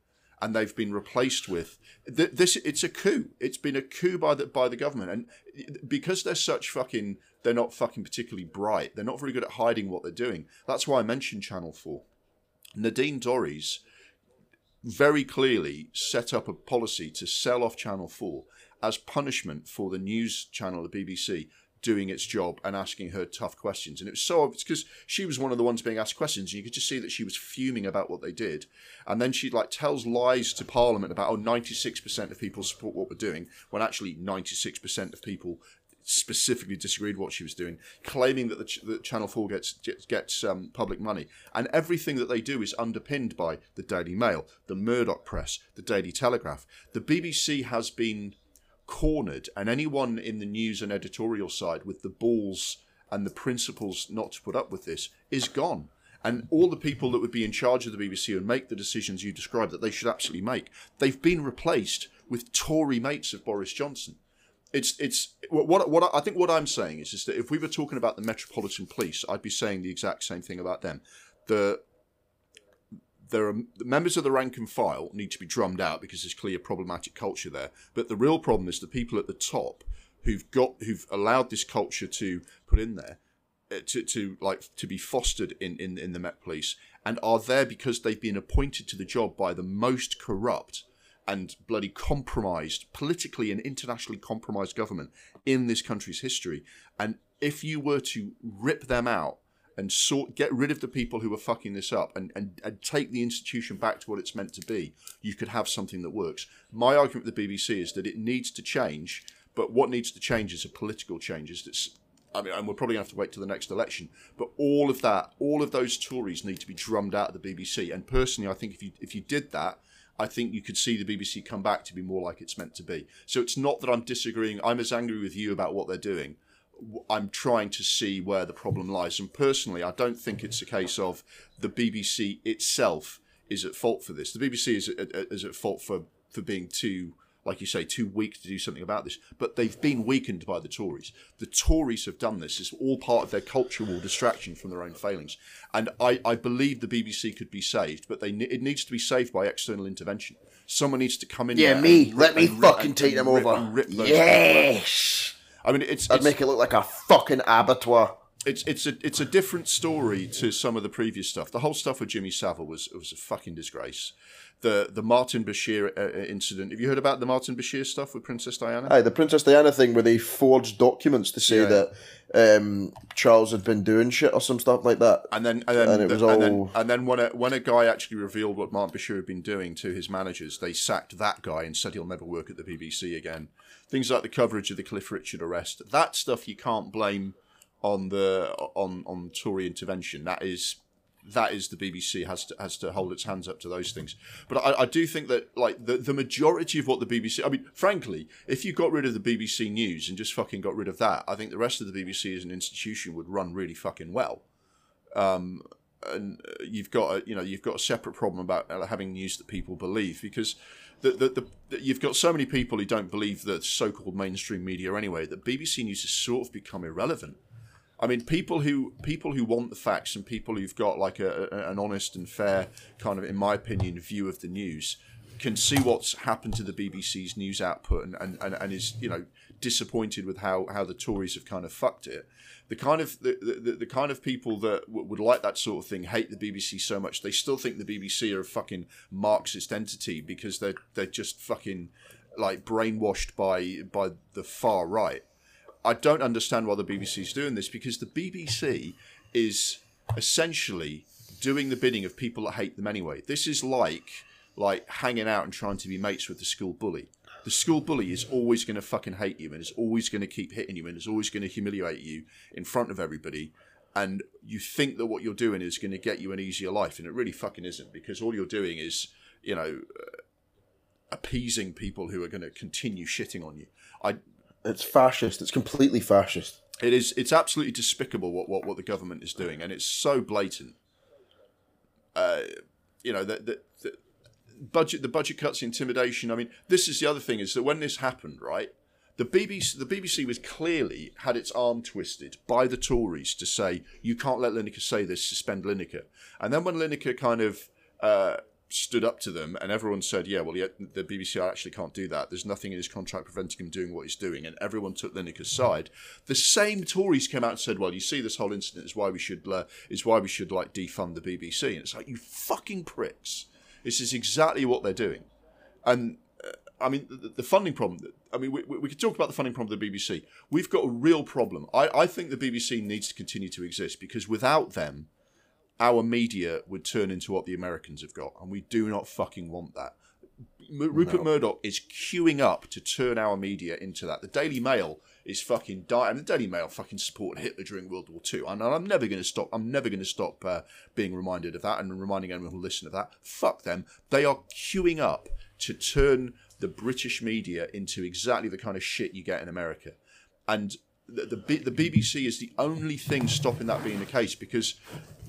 And they've been replaced with this. It's a coup. It's been a coup by the by the government, and because they're such fucking, they're not fucking particularly bright. They're not very good at hiding what they're doing. That's why I mentioned Channel Four. Nadine Dorries very clearly set up a policy to sell off Channel 4 as punishment for the news channel, the BBC, doing its job and asking her tough questions. And it was so obvious because she was one of the ones being asked questions, and you could just see that she was fuming about what they did. And then she like tells lies to Parliament about oh 96% of people support what we're doing, when actually 96% of people specifically disagreed what she was doing, claiming that the, ch- the Channel Four gets gets um, public money, and everything that they do is underpinned by the Daily Mail, the Murdoch Press, the Daily Telegraph. The BBC has been cornered, and anyone in the news and editorial side with the balls and the principles not to put up with this is gone. And all the people that would be in charge of the BBC and make the decisions you described that they should absolutely make, they've been replaced with Tory mates of Boris Johnson it's it's what what I think what I'm saying is is that if we were talking about the Metropolitan Police, I'd be saying the exact same thing about them. The there are the members of the rank and file need to be drummed out because there's clear problematic culture there. But the real problem is the people at the top who've got who've allowed this culture to put in there uh, to, to like to be fostered in, in in the Met Police and are there because they've been appointed to the job by the most corrupt and bloody compromised, politically and internationally compromised government in this country's history. And if you were to rip them out and sort get rid of the people who are fucking this up and, and, and take the institution back to what it's meant to be, you could have something that works. My argument with the BBC is that it needs to change, but what needs to change is a political change. That's I mean, and we're probably going to have to wait till the next election. But all of that, all of those Tories need to be drummed out of the BBC. And personally, I think if you if you did that, I think you could see the BBC come back to be more like it's meant to be. So it's not that I'm disagreeing. I'm as angry with you about what they're doing. I'm trying to see where the problem lies. And personally, I don't think it's a case of the BBC itself is at fault for this. The BBC is at, is at fault for, for being too, like you say, too weak to do something about this. But they've been weakened by the Tories. The Tories have done this. It's all part of their cultural distraction from their own failings. And I, I believe the BBC could be saved, but they it needs to be saved by external intervention. Someone needs to come in. Yeah, me. and Let me fucking and- take them rip- over. rip those people. Yes. I mean, it's I'd it's, make it look like a fucking abattoir. it's it's a it's a different story to some of the previous stuff. The whole stuff with Jimmy Savile was was a fucking disgrace. The the Martin Bashir uh, uh, incident. Have you heard about the Martin Bashir stuff with Princess Diana? Aye, the Princess Diana thing where they forged documents to say Yeah. that um, Charles had been doing shit or some stuff like that. and then and then And it the- was and then, all- and then when a when a guy actually revealed what Martin Bashir had been doing to his managers, they sacked that guy and said he'll never work at the BBC again. Things like the coverage of the Cliff Richard arrest, that stuff you can't blame on the on on Tory intervention. That is that is the BBC has to has to hold its hands up to those things. But I, I do think that like the, the majority of what the BBC I mean, frankly, if you got rid of the BBC News and just fucking got rid of that, I think the rest of the BBC as an institution would run really fucking well and uh, you've got a you know you've got a separate problem about uh, having news that people believe because the, the, the, the you've got so many people who don't believe the so-called mainstream media anyway that BBC news has sort of become irrelevant. I mean, people who people who want the facts and people who've got like a, a, an honest and fair kind of, in my opinion, view of the news can see what's happened to the BBC's news output and, and, and, and is you know disappointed with how, how the Tories have kind of fucked it. The kind of the, the, the kind of people that w- would like that sort of thing hate the BBC so much they still think the BBC are a fucking Marxist entity because they're they're just fucking like brainwashed by by the far right. I don't understand why the BBC is doing this because the BBC is essentially doing the bidding of people that hate them anyway. This is like like hanging out and trying to be mates with the school bully. The school bully is always going to fucking hate you and is always going to keep hitting you and is always going to humiliate you in front of everybody. And you think that what you're doing is going to get you an easier life, and it really fucking isn't because all you're doing is, you know, uh, appeasing people who are going to continue shitting on you. I It's fascist. It's completely fascist. it is. It's absolutely despicable what, what, what the government is doing, and it's so blatant. Uh, you know the, the, the budget, the budget cuts, the intimidation. I mean, this is the other thing is that when this happened, right, the BBC, the BBC was clearly had its arm twisted by the Tories to say you can't let Lineker say this, suspend Lineker. And then when Lineker kind of uh, stood up to them, and everyone said, "Yeah, well, yeah, the BBC actually can't do that. There's nothing in his contract preventing him doing what he's doing," and everyone took Lineker's side. The same Tories came out and said, "Well, you see, this whole incident is why we should uh, is why we should like defund the BBC." And it's like you fucking pricks. This is exactly what they're doing, and uh, I mean the, funding problem. I mean, we, we we could talk about the funding problem of the BBC. We've got a real problem. I, I think the BBC needs to continue to exist because without them, our media would turn into what the Americans have got, and we do not fucking want that. M- Rupert Murdoch is queuing up to turn our media into that. The Daily Mail is fucking dying. The Daily Mail fucking supported Hitler during World War Two, and I'm never going to stop. I'm never going to stop uh, being reminded of that and reminding anyone who listen to that. Fuck them. They are queuing up to turn the British media into exactly the kind of shit you get in America, and the, the B- the BBC is the only thing stopping that being the case because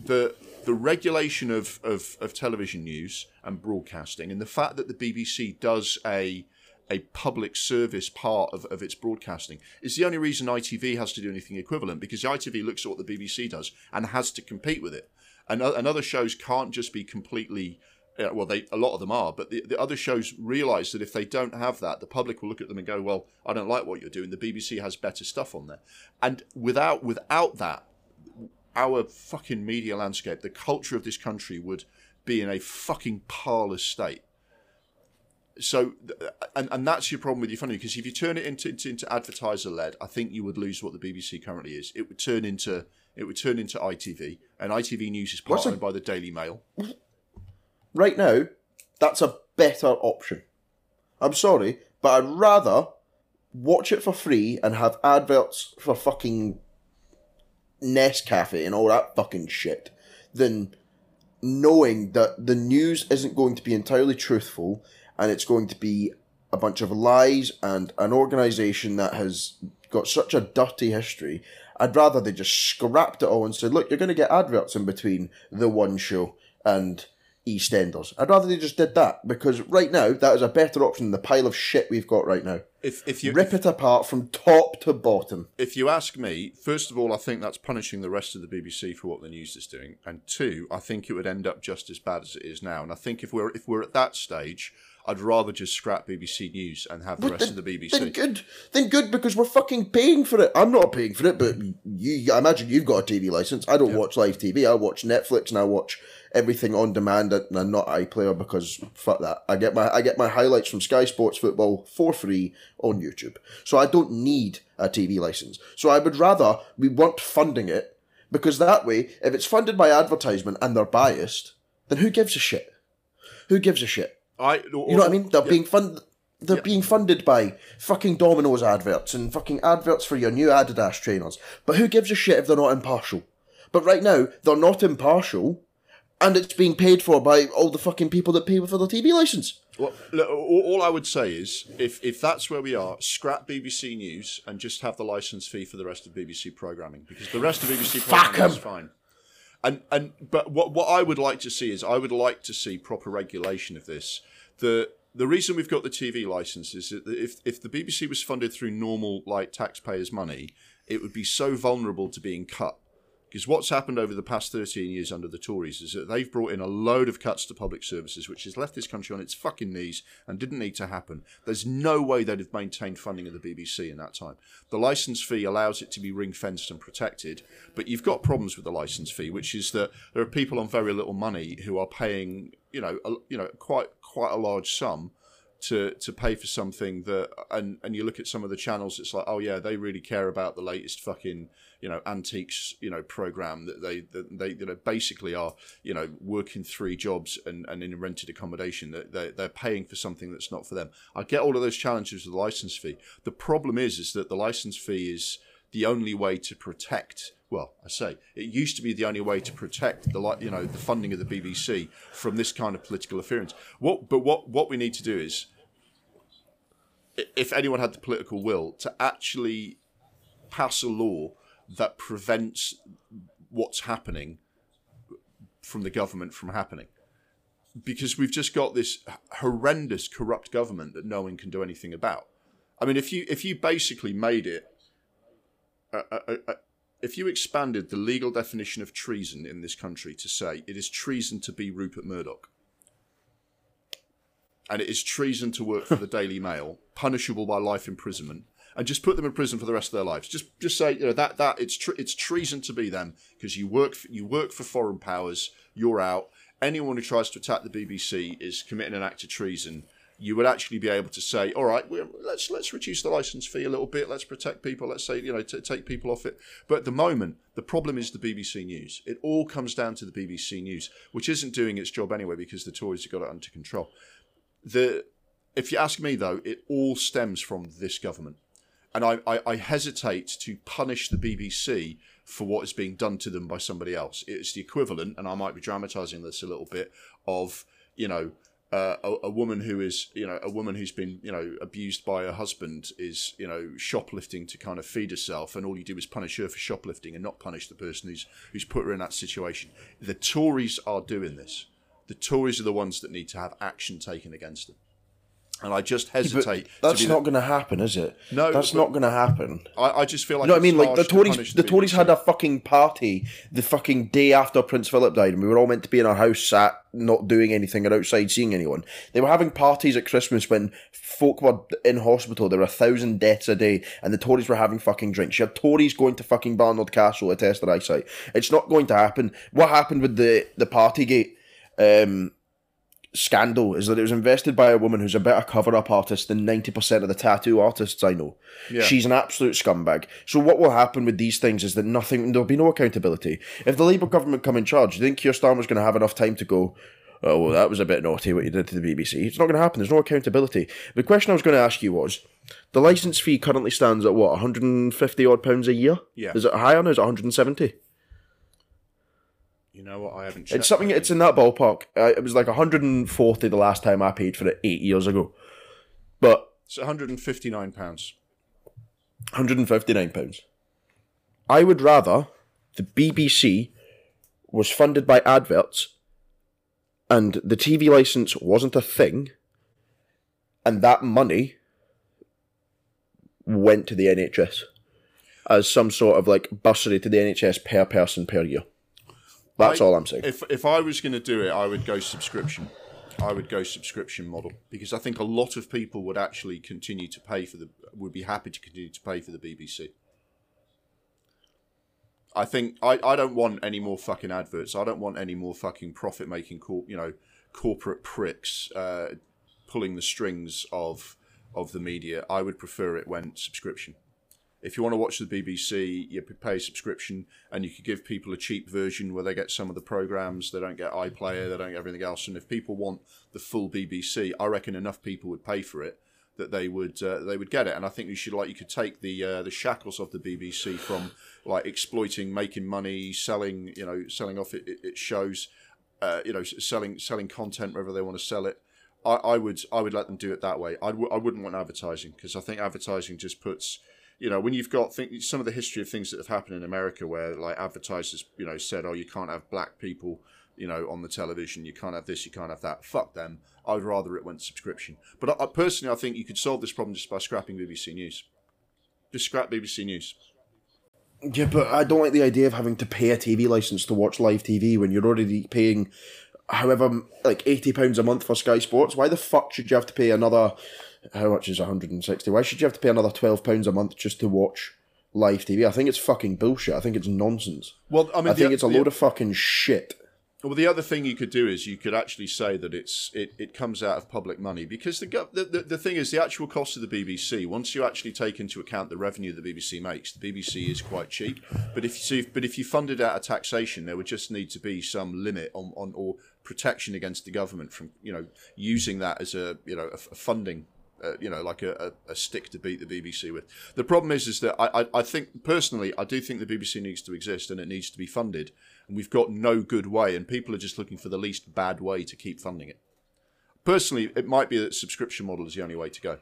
the the regulation of, of, of television news and broadcasting and the fact that the BBC does a a public service part of, of its broadcasting is the only reason ITV has to do anything equivalent because ITV looks at what the BBC does and has to compete with it. And, and other shows can't just be completely uh, well, they a lot of them are, but the, the other shows realise that if they don't have that, the public will look at them and go, "Well, I don't like what you're doing." The BBC has better stuff on there, and without without that, our fucking media landscape, the culture of this country would be in a fucking parlous state. So, and, and that's your problem with your funding because if you turn it into into, into advertiser led, I think you would lose what the BBC currently is. It would turn into it would turn into ITV, and ITV News is partnered by the Daily Mail. Right now, that's a better option. I'm sorry, but I'd rather watch it for free and have adverts for fucking Nescafe and all that fucking shit than knowing that the news isn't going to be entirely truthful and it's going to be a bunch of lies and an organization that has got such a dirty history. I'd rather they just scrapped it all and said, look, you're going to get adverts in between the one show and EastEnders. I'd rather they just did that because right now that is a better option than the pile of shit we've got right now. If if you Rip it apart from top to bottom. if you ask me, first of all, I think that's punishing the rest of the BBC for what the news is doing, and two, I think it would end up just as bad as it is now. And I think if we're if we're at that stage, I'd rather just scrap BBC News and have the rest of the BBC. Then good. Then good because we're fucking paying for it. I'm not paying for it, but you. I imagine you've got a TV license. I don't watch live TV. I watch Netflix and I watch everything on demand and and not iPlayer because fuck that. I get my I get my highlights from Sky Sports Football for free on YouTube. So I don't need a TV license. So I would rather we weren't funding it because that way, if it's funded by advertisement and they're biased, then who gives a shit? Who gives a shit? I, You know what I mean? They're being funded. They're being funded by fucking Domino's adverts and fucking adverts for your new Adidas trainers. But who gives a shit if they're not impartial? But right now, they're not impartial, and it's being paid for by all the fucking people that pay for the TV license. Well, look, all, all I would say is, if if that's where we are, scrap BBC News and just have the license fee for the rest of BBC programming because the rest of BBC programming is fine. And and but what what I would like to see is I would like to see proper regulation of this. The the reason we've got the TV license is that if if the BBC was funded through normal like taxpayers' money, it would be so vulnerable to being cut. Because what's happened over the past 13 years under the Tories is that they've brought in a load of cuts to public services, which has left this country on its fucking knees and didn't need to happen. There's no way they'd have maintained funding of the BBC in that time. The license fee allows it to be ring fenced and protected, but you've got problems with the license fee, which is that there are people on very little money who are paying, you know, a, you know, quite quite a large sum to to pay for something that and and you look at some of the channels it's like oh yeah they really care about the latest fucking you know antiques you know program that they that they you know basically are you know working three jobs and and in rented accommodation. That they they're paying for something that's not for them. I get all of those challenges with the license fee. The problem is is that the license fee is the only way to protect well i say it used to be the only way to protect the you know the funding of the bbc from this kind of political interference. What but what what we need to do is if anyone had the political will to actually pass a law that prevents what's happening from the government from happening. Because we've just got this horrendous corrupt government that no one can do anything about. I mean if you if you basically made it a, a, a, if you expanded the legal definition of treason in this country to say it is treason to be Rupert Murdoch, and it is treason to work for the Daily Mail, punishable by life imprisonment, and just put them in prison for the rest of their lives. Just just say you know that that it's tre- it's treason to be them because you work for, you work for foreign powers. You're out. Anyone who tries to attack the BBC is committing an act of treason. You would actually be able to say, "All right, let's let's reduce the license fee a little bit. Let's protect people. Let's say you know t- take people off it." But at the moment, the problem is the BBC News. It all comes down to the BBC News, which isn't doing its job anyway because the Tories have got it under control. The if you ask me though, it all stems from this government and I, I, I hesitate to punish the BBC for what is being done to them by somebody else. It's the equivalent, and I might be dramatising this a little bit, of you know uh, a, a woman who is you know a woman who's been you know abused by her husband is you know shoplifting to kind of feed herself, and all you do is punish her for shoplifting and not punish the person who's who's put her in that situation. The Tories are doing this. The Tories are the ones that need to have action taken against them. And I just hesitate. to that's not going to happen, is it? No, that's not going to happen. I, I just feel like what I mean? Like the harsh to Tories, the Tories had a fucking party the fucking day after Prince Philip died, and we were all meant to be in our house, sat not doing anything or outside seeing anyone. They were having parties at Christmas when folk were in hospital. There were a thousand deaths a day, and the Tories were having fucking drinks. You had Tories going to fucking Barnard Castle to test their eyesight. It's not going to happen. What happened with the the Partygate? Um, scandal is that it was invested by a woman who's a better cover up artist than 90% of the tattoo artists I know. Yeah. She's an absolute scumbag. So what will happen with these things is that nothing there'll be no accountability. If the Labour government come in charge, do you think Keir Starmer's gonna have enough time to go Oh well that was a bit naughty what you did to the BBC. It's not gonna happen, there's no accountability. The question I was gonna ask you was the licence fee currently stands at what, 150 odd pounds a year? Yeah. Is it higher now? Is it 170? You know what? I haven't. Checked It's something. It's in that ballpark. Uh, it was like 140 the last time I paid for it eight years ago. But It's 159 pounds. Hundred and fifty nine pounds. I would rather the BBC was funded by adverts and the TV license wasn't a thing and that money went to the NHS as some sort of like bursary to the NHS per person per year. That's I- all I'm saying. If if I was going to do it, I would go subscription. I would go subscription model because I think a lot of people would actually continue to pay for the would be happy to continue to pay for the BBC. I think I, I don't want any more fucking adverts. I don't want any more fucking profit making corp you know corporate pricks uh, pulling the strings of of the media. I would prefer it went subscription. If you want to watch the BBC, you pay a subscription, and you could give people a cheap version where they get some of the programs. They don't get iPlayer, they don't get everything else. And if people want the full BBC, I reckon enough people would pay for it that they would uh, they would get it. And I think you should like you could take the uh, the shackles of the BBC from like exploiting, making money, selling you know selling off it, it, shows, uh, you know selling selling content wherever they want to sell it. I, I would I would let them do it that way. I w- I wouldn't want advertising because I think advertising just puts you know when you've got some of the history of things that have happened in America where like advertisers you know said oh you can't have black people you know on the television. You can't have this you can't have that. Fuck them. I would rather it went subscription. But I, I personally I think you could solve this problem just by scrapping BBC News. Just scrap BBC News. Yeah, but I don't like the idea of having to pay a TV license to watch live TV when you're already paying, however, like eighty pounds a month for Sky Sports. Why the fuck should you have to pay another? How much is one hundred and sixty? Why should you have to pay another twelve pounds a month just to watch live TV? I think it's fucking bullshit. I think it's nonsense. well I mean I think the, it's a the- load of fucking shit. Well, the other thing you could do is you could actually say that it's it, it comes out of public money because the, gov- the, the the thing is the actual cost of the BBC. Once you actually take into account the revenue the BBC makes, the BBC is quite cheap. But if you see, but if you fund it out of taxation, there would just need to be some limit on, on or protection against the government from you know using that as a you know a, a funding. Uh, you know, like a, a, stick to beat the BBC with. The problem is, is that I, I, I think personally, I do think the BBC needs to exist and it needs to be funded and we've got no good way, and people are just looking for the least bad way to keep funding it. Personally, it might be that subscription model is the only way to go.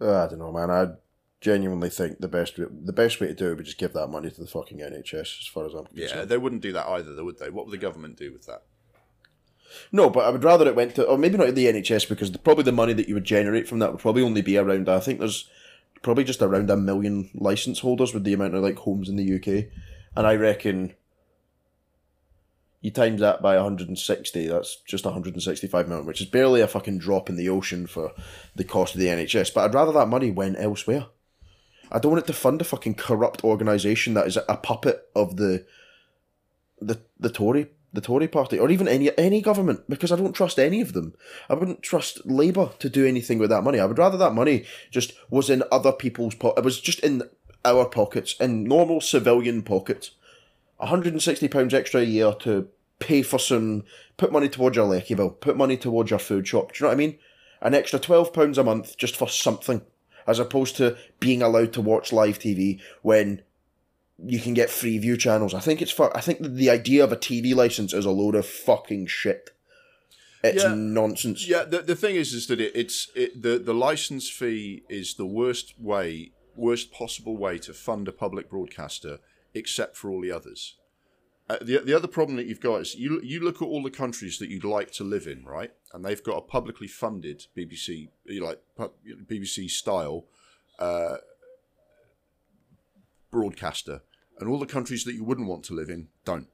Uh, I don't know, man. I genuinely think the best the best way to do it would just give that money to the fucking NHS, as far as I'm concerned. Yeah, they wouldn't do that either, though, would they? What would the government do with that? No, but I would rather it went to, or maybe not to the NHS because the, probably the money that you would generate from that would probably only be around. I think there's probably just around a million license holders with the amount of like homes in the UK, and I reckon you times that by 160, that's just 165 million, which is barely a fucking drop in the ocean for the cost of the NHS. But I'd rather that money went elsewhere. I don't want it to fund a fucking corrupt organisation that is a puppet of the the the Tory the Tory party or even any any government because I don't trust any of them. I wouldn't trust Labour to do anything with that money. I would rather that money just was in other people's po- it was just in our pockets in normal civilian pockets. 160 pounds extra a year to pay for some put money towards your lecky bill, put money towards your food shop. Do you know what I mean? An extra 12 pounds a month just for something as opposed to being allowed to watch live TV when you can get free view channels. I think it's fu- I think the idea of a TV license is a load of fucking shit. It's Yeah. nonsense. Yeah, the, the thing is, is that it, it's it, the the license fee is the worst way, worst possible way to fund a public broadcaster, except for all the others. Uh, the the other problem that you've got is you you look at all the countries that you'd like to live in, right? And they've got a publicly funded BBC, like BBC style uh, broadcaster, and all the countries that you wouldn't want to live in don't.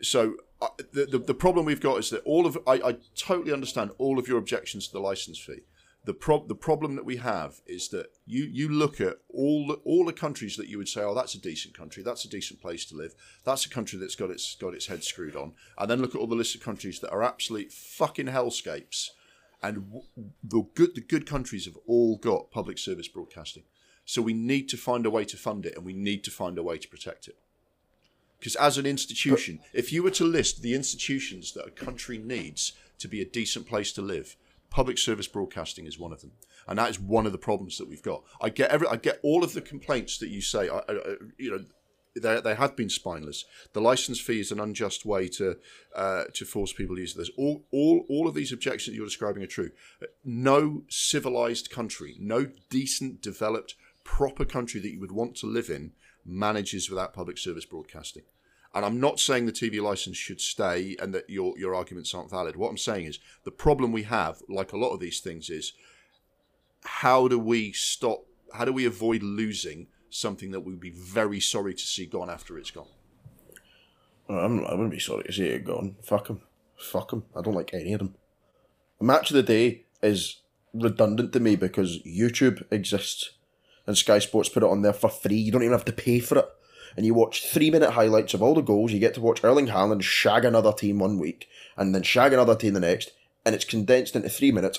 So uh, the, the the problem we've got is that all of I, I totally understand all of your objections to the license fee. The prob the problem that we have is that you you look at all the, all the countries that you would say, oh, that's a decent country, that's a decent place to live, that's a country that's got its got its head screwed on, and then look at all the list of countries that are absolute fucking hellscapes, and the good the good countries have all got public service broadcasting. So we need to find a way to fund it, and we need to find a way to protect it. Because as an institution, if you were to list the institutions that a country needs to be a decent place to live, public service broadcasting is one of them, and that is one of the problems that we've got. I get every, I get all of the complaints that you say. I, I, I- you know, they, they have been spineless. The license fee is an unjust way to uh, to force people to use this. All, all, all of these objections you're describing are true. No civilized country, no decent, developed, proper country that you would want to live in manages without public service broadcasting. And I'm not saying the TV license should stay and that your your arguments aren't valid. What I'm saying is the problem we have, like a lot of these things, is how do we stop? How do we avoid losing something that we'd be very sorry to see gone after it's gone? I'm, I wouldn't be sorry to see it gone. Fuck him. Fuck him. I don't like any of them. The match of the day is redundant to me because YouTube exists and Sky Sports put it on there for free. You don't even have to pay for it. And you watch three minute highlights of all the goals. You get to watch Erling Haaland shag another team one week and then shag another team the next. And it's condensed into three minutes.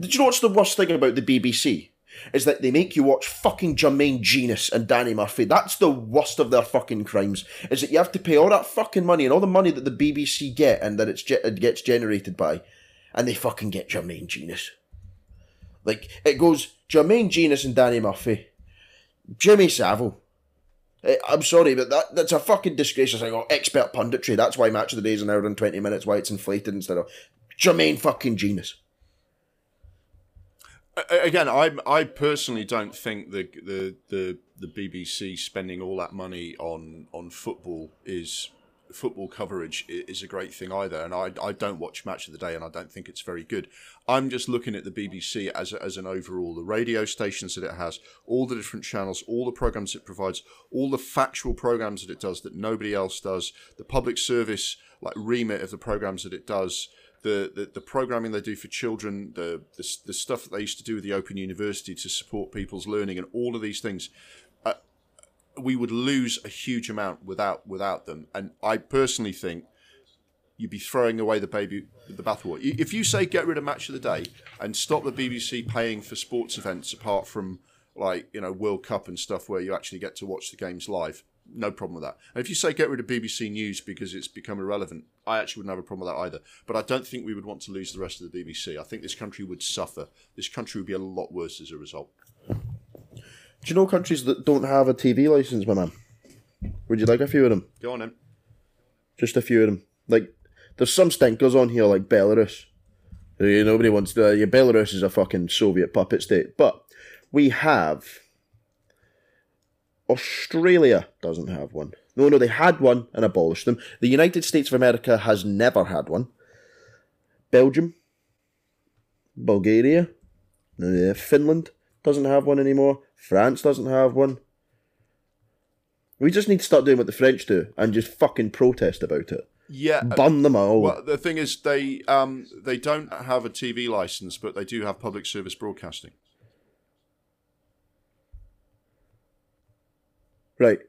Did you know what's the worst thing about the BBC? is that they make you watch fucking Jermaine Jenas and Danny Murphy. That's the worst of their fucking crimes. Is that you have to pay all that fucking money and all the money that the BBC get and that it's it gets generated by, and they fucking get Jermaine Jenas. Like it goes Jermaine Jenas and Danny Murphy, Jimmy Savile. Eh, I'm sorry, but that that's a fucking disgrace. It's like oh, expert punditry. That's why Match of the Day is an hour and twenty minutes. Why it's inflated instead of Jermaine fucking Jenas again, I I personally don't think the the the the BBC spending all that money on on football is football coverage is a great thing either. And I I don't watch Match of the Day, and I don't think it's very good. I'm just looking at the BBC as a, as an overall, the radio stations that it has, all the different channels, all the programs it provides, all the factual programs that it does that nobody else does, the public service like remit of the programs that it does the, the, the programming they do for children, the, the, the stuff that they used to do with the Open University to support people's learning, and all of these things, we would lose a huge amount without without them. And I personally think you'd be throwing away the baby with the bathwater. If you say get rid of Match of the Day and stop the BBC paying for sports events apart from like you know World Cup and stuff where you actually get to watch the games live, no problem with that. And if you say get rid of BBC News because it's become irrelevant, I actually wouldn't have a problem with that either. But I don't think we would want to lose the rest of the BBC. I think this country would suffer. This country would be a lot worse as a result. Do you know countries that don't have a TV license, my man? Would you like a few of them? Go on then. Just a few of them. Like, there's some stinkers on here, like Belarus. Nobody wants to. Yeah, Belarus is a fucking Soviet puppet state. But we have Australia doesn't have one. No, no, they had one and abolished them. The United States of America has never had one. Belgium, Bulgaria, Finland doesn't have one anymore. France doesn't have one. We just need to start doing what the French do and just fucking protest about it. Yeah, burn them all. Well, the thing is, they um they don't have a TV license, but they do have public service broadcasting. Right.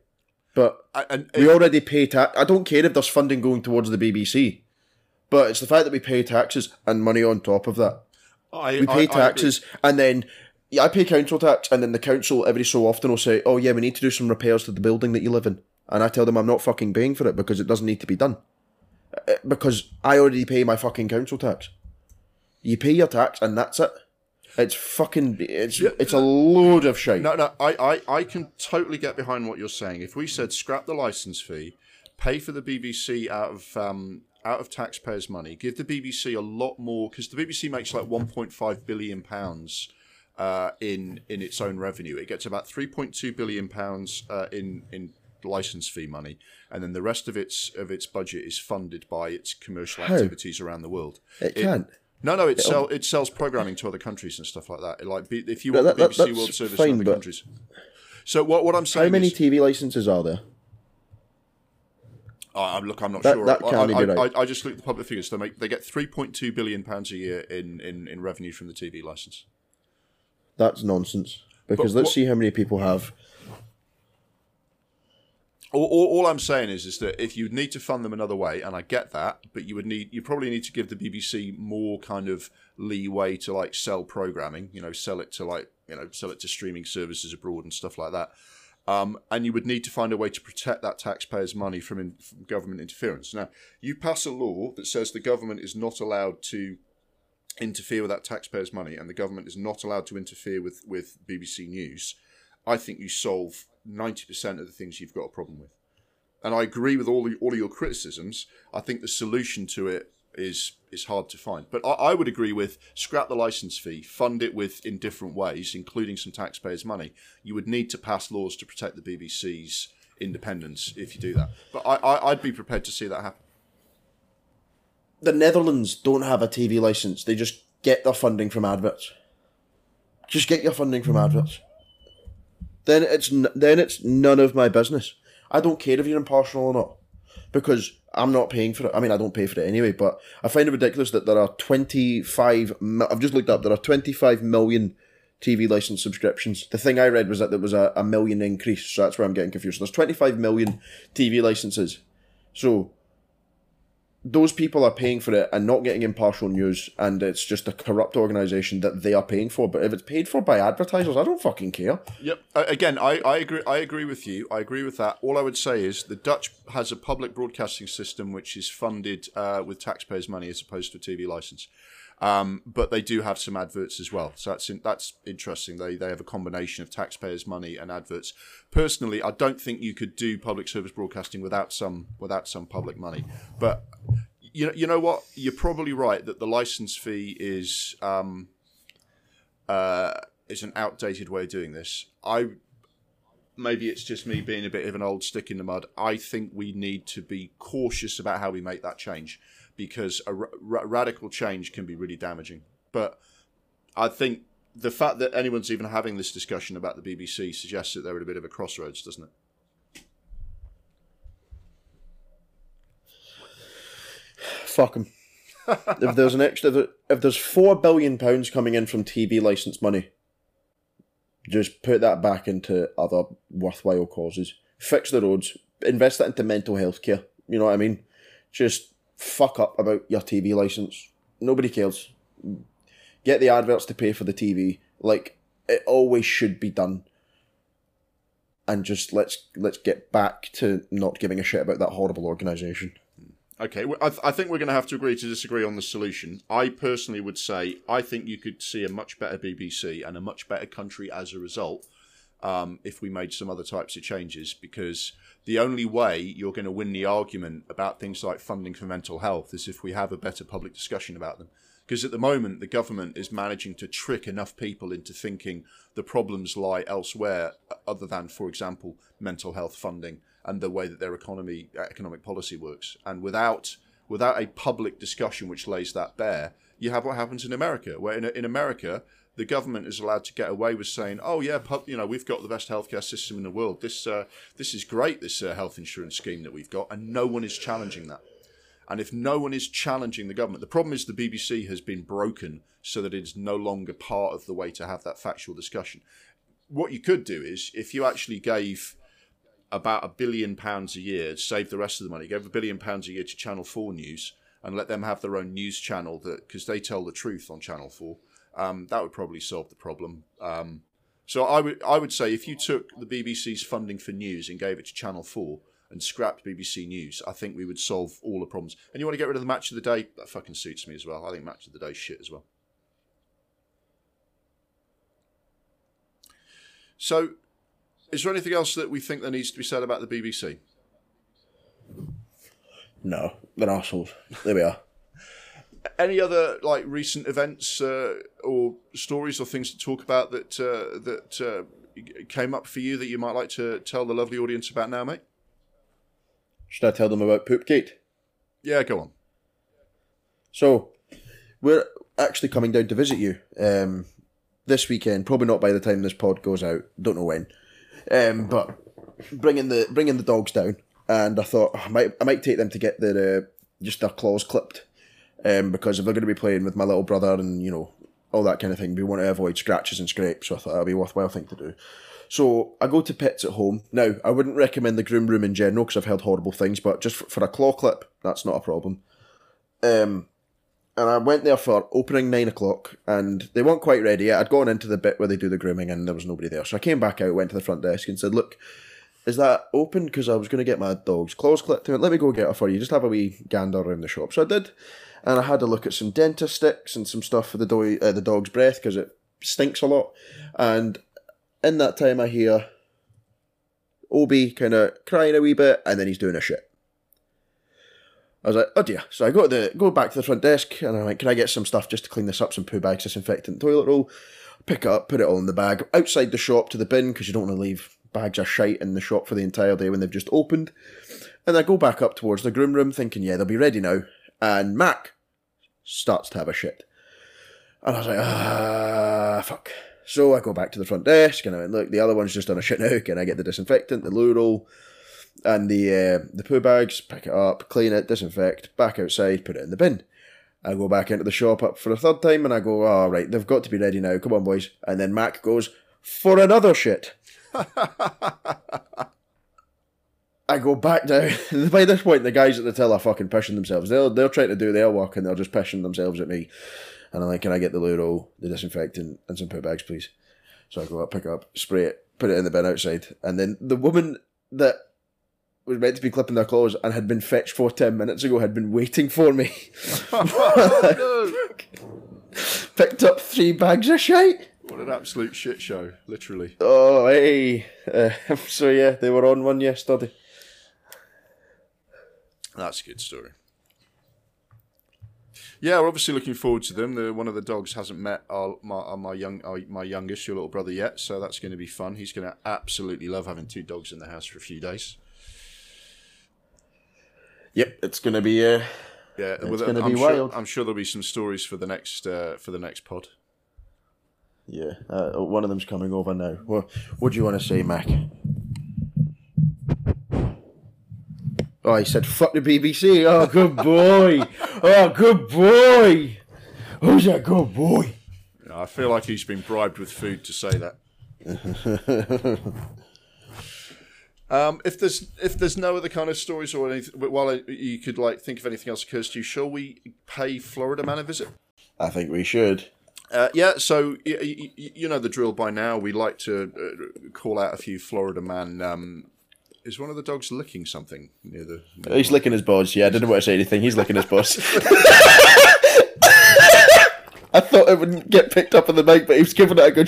But and, we already pay tax. I don't care if there's funding going towards the BBC, but it's the fact that we pay taxes and money on top of that. I, we pay I, taxes I and then yeah, I pay council tax, and then the council every so often will say, "Oh yeah, we need to do some repairs to the building that you live in," and I tell them I'm not fucking paying for it because it doesn't need to be done uh, because I already pay my fucking council tax. You pay your tax, and that's it. It's fucking. It's yeah, it's a load of shit. No, no, I, I, I can totally get behind what you're saying. If we said scrap the license fee, pay for the BBC out of um, out of taxpayers' money, give the BBC a lot more because the BBC makes like 1.5 billion pounds uh, in in its own revenue. It gets about 3.2 billion pounds uh, in in license fee money, and then the rest of its of its budget is funded by its commercial activities around the world. It, it can't. No, no, it, sell, it sells programming to other countries and stuff like that. Like if you want that, that, BBC World Service fine, in other countries. So what what I'm saying? How many is, TV licenses are there? Uh, look, I'm not that, sure. That I, I, right. I, I, just looked at the public figures. They make they get 3.2 billion pounds a year in, in, in revenue from the TV license. That's nonsense. Because but let's what, see how many people have all, all, all, I'm saying is, is that if you need to fund them another way, and I get that, but you would need, you probably need to give the BBC more kind of leeway to like sell programming, you know, sell it to like, you know, sell it to streaming services abroad and stuff like that. Um, and you would need to find a way to protect that taxpayers' money from, in, from government interference. Now, you pass a law that says the government is not allowed to interfere with that taxpayers' money, and the government is not allowed to interfere with with BBC News. I think you solve ninety percent of the things you've got a problem with. and I agree with all the, all of your criticisms. I think the solution to it is is hard to find. But I, I, would agree with scrap the license fee, fund it with in different ways, including some taxpayers' money. You would need to pass laws to protect the BBC's independence if you do that. But I, I I'd be prepared to see that happen. The Netherlands don't have a TV license. They just get their funding from adverts. Just get your funding from adverts. Then it's n- then it's none of my business. I don't care if you're impartial or not, because I'm not paying for it. I mean, I don't pay for it anyway. But I find it ridiculous that there are 25. I've just looked up. There are 25 million TV license subscriptions. The thing I read was that there was a, a million increase. So that's where I'm getting confused. So there's 25 million TV licenses. So those people are paying for it and not getting impartial news, and it's just a corrupt organisation that they are paying for. But if it's paid for by advertisers, I don't fucking care. Yep. Again, I, I agree. I agree with you. I agree with that. All I would say is the Dutch has a public broadcasting system which is funded uh, with taxpayers' money as opposed to a TV license. Um, but they do have some adverts as well, so that's in, that's interesting. They they have a combination of taxpayers' money and adverts. Personally, I don't think you could do public service broadcasting without some without some public money. But you know, you know what? You're probably right that the license fee is um, uh, is an outdated way of doing this. I maybe it's just me being a bit of an old stick in the mud. I think we need to be cautious about how we make that change because a ra- radical change can be really damaging. But I think the fact that anyone's even having this discussion about the BBC suggests that they're at a bit of a crossroads, doesn't it? Fuck them. if there's an extra, if there's four billion pounds coming in from TV license money, just put that back into other worthwhile causes. Fix the roads. Invest that into mental health care. You know what I mean? Just fuck up about your TV license. Nobody cares. Get the adverts to pay for the TV. Like it always should be done. And just let's let's get back to not giving a shit about that horrible organisation. Okay, well, I, th- I, think we're going to have to agree to disagree on the solution. I personally would say I think you could see a much better BBC and a much better country as a result um, if we made some other types of changes because the only way you're going to win the argument about things like funding for mental health is if we have a better public discussion about them. Because at the moment, the government is managing to trick enough people into thinking the problems lie elsewhere, other than, for example, mental health funding and the way that their economy, economic policy works. And without without a public discussion which lays that bare, you have what happens in America, where in, in America the government is allowed to get away with saying, "Oh yeah, you know, we've got the best healthcare system in the world. This uh, this is great. This uh, health insurance scheme that we've got," and no one is challenging that. And if no one is challenging the government, the problem is the BBC has been broken so that it's no longer part of the way to have that factual discussion. What you could do is if you actually gave about a billion pounds a year, save the rest of the money, gave a billion pounds a year to Channel 4 News and let them have their own news channel that because they tell the truth on Channel 4 um, that would probably solve the problem. Um, so I would I would say if you took the BBC's funding for news and gave it to Channel Four and scrapped BBC News, I think we would solve all the problems. And you want to get rid of the match of the day? That fucking suits me as well. I think match of the day shit as well. So, is there anything else that we think that needs to be said about the BBC? No, they're assholes. There we are any other like recent events uh, or stories or things to talk about that uh, that uh, came up for you that you might like to tell the lovely audience about now, mate? Should I tell them about Poopgate? Yeah, go on. So, we're actually coming down to visit you um, this weekend. Probably not by the time this pod goes out. Don't know when. Um, but bringing the bringing the dogs down, and I thought I might I might take them to get their uh, just their claws clipped um, because if they're going to be playing with my little brother and you know all that kind of thing, we want to avoid scratches and scrapes. So I thought that'd be a worthwhile thing to do. So I go to Pets at Home. Now I wouldn't recommend the groom room in general because I've heard horrible things, but just for, for, a claw clip, that's not a problem. Um, and I went there for opening nine o'clock, and they weren't quite ready yet. I'd gone into the bit where they do the grooming, and there was nobody there. So I came back out, went to the front desk, and said, "Look, is that open? Because I was going to get my dog's claws clipped. To it. Let me go get it for you. Just have a wee gander around the shop." So I did and I had a look at some Dentastix and some stuff for the do- uh, the dog's breath because it stinks a lot. And in that time, I hear Obi kind of crying a wee bit, and then he's doing a shit. I was like, oh dear. So I go to the go back to the front desk, and I'm like, can I get some stuff just to clean this up? Some poo bags, disinfectant, toilet roll. Pick it up, put it all in the bag outside the shop to the bin because you don't want to leave bags of shite in the shop for the entire day when they've just opened. And I go back up towards the groom room, thinking, yeah, they'll be ready now. And Mac starts to have a shit. And I was like, ah, fuck. So I go back to the front desk and I went, look, the other one's just done a shit now. Can I get the disinfectant, the loo roll, and the uh, the poo bags? Pick it up, clean it, disinfect, back outside, put it in the bin. I go back into the shop up for a third time and I go, oh, right, they've got to be ready now. Come on, boys. And then Mac goes, for another shit. I go back down. By this point, the guys at the till are fucking pushing themselves. They're, they're trying to do their work and they're just pissing themselves at me. And I'm like, can I get the roll, the disinfectant, and some poo bags, please? So I go up, pick up, spray it, put it in the bin outside. And then the woman that was meant to be clipping their clothes and had been fetched for 10 minutes ago had been waiting for me. Oh, Picked up three bags of shite. What an absolute shit show, literally. Oh, hey. Uh, so yeah, they were on one yesterday. That's a good story. Yeah, we're obviously looking forward to them. The, one of the dogs hasn't met our, my, our, my young our, my youngest, your little brother, yet, so that's going to be fun. He's going to absolutely love having two dogs in the house for a few days. Yep, it's going to be. Uh, Yeah, It's well, gonna I'm be sure, wild. I'm sure there'll be some stories for the next uh, for the next pod. Yeah, uh, one of them's coming over now. What, what do you want to say, Mac? Oh, he said, fuck the BBC. Oh, good boy. Oh, good boy. Who's that good boy? I feel like he's been bribed with food to say that. um, if there's if there's no other kind of stories or anything, while I, you could like think of anything else occurs to you, shall we pay Florida Man a visit? I think we should. Uh, yeah, so y- y- y- you know the drill by now. We like to uh, call out a few Florida Man. Um, is one of the dogs licking something near the? He's licking his balls. Yeah, I didn't want to say anything. He's licking his balls. I thought it wouldn't get picked up on the mic, but he was giving it a good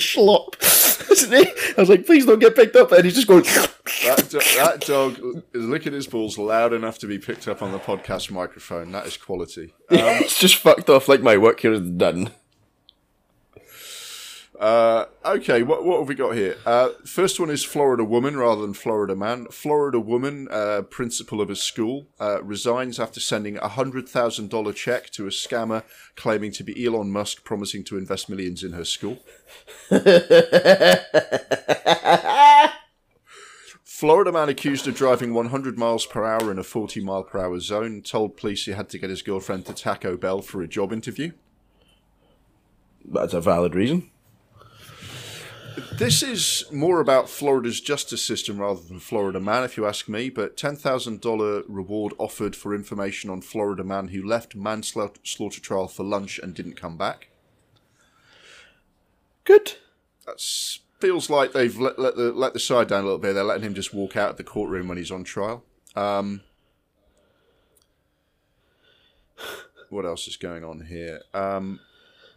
he? I was like, please don't get picked up. And he's just going. That, do- that dog is licking his balls loud enough to be picked up on the podcast microphone. That is quality. it's just fucked off like my work here is done. Uh, okay, what, what have we got here? Uh, first one is Florida woman rather than Florida man. Florida woman, uh, principal of a school, uh, resigns after sending a hundred thousand dollar check to a scammer claiming to be Elon Musk, promising to invest millions in her school. Florida man accused of driving 100 miles per hour in a 40 mile per hour zone told police he had to get his girlfriend to Taco Bell for a job interview. That's a valid reason. This is more about Florida's justice system rather than Florida Man, if you ask me. But $10,000 reward offered for information on Florida Man who left manslaughter trial for lunch and didn't come back. Good. That feels like they've let, let, the, let the side down a little bit. They're letting him just walk out of the courtroom when he's on trial. Um, what else is going on here? Um,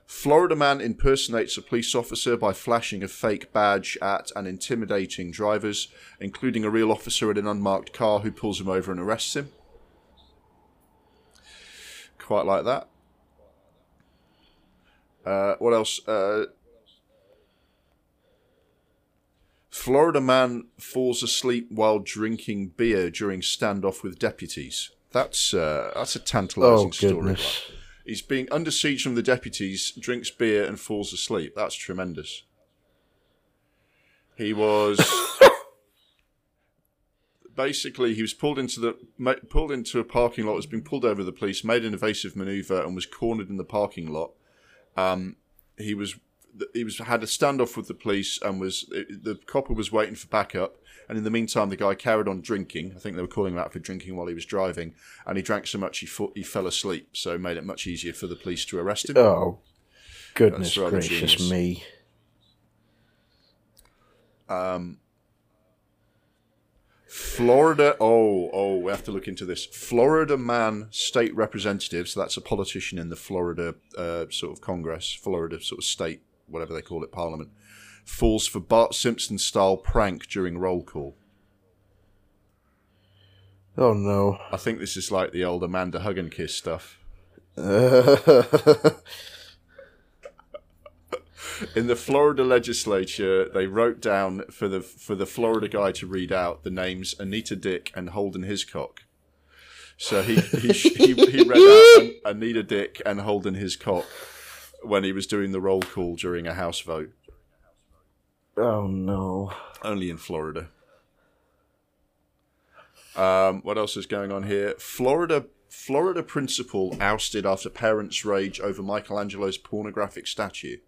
Florida man impersonates a police officer by flashing a fake badge at and intimidating drivers, including a real officer in an unmarked car who pulls him over and arrests him. Quite like that. Uh, what else? Uh, Florida man falls asleep while drinking beer during standoff with deputies. That's uh, that's a tantalising Oh, story. He's being under siege from the deputies, drinks beer, and falls asleep. That's tremendous. He was basically he was pulled into the pulled into a parking lot. Was being pulled over the police, made an evasive maneuver, and was cornered in the parking lot. Um, he was he was had a standoff with the police and was the copper was waiting for backup. And in the meantime, the guy carried on drinking. I think they were calling him out for drinking while he was driving, and he drank so much he fo- he fell asleep. So it made it much easier for the police to arrest him. Oh, goodness gracious genius. me. Florida. Oh, oh, we have to look into this. Florida man state representative. So that's a politician in the Florida uh, sort of Congress, Florida sort of state, whatever they call it, Parliament. Falls for Bart Simpson style prank during roll call. Oh no. I think this is like the old Amanda Hugginkiss stuff. In the Florida legislature, they wrote down for the for the Florida guy to read out the names Anita Dick and Holden Hiscock. So he he, he, he read out Anita Dick and Holden Hiscock when he was doing the roll call during a House vote. Oh no. Only in Florida. Um, what else is going on here? Florida Florida principal ousted after parents rage over Michelangelo's pornographic statue.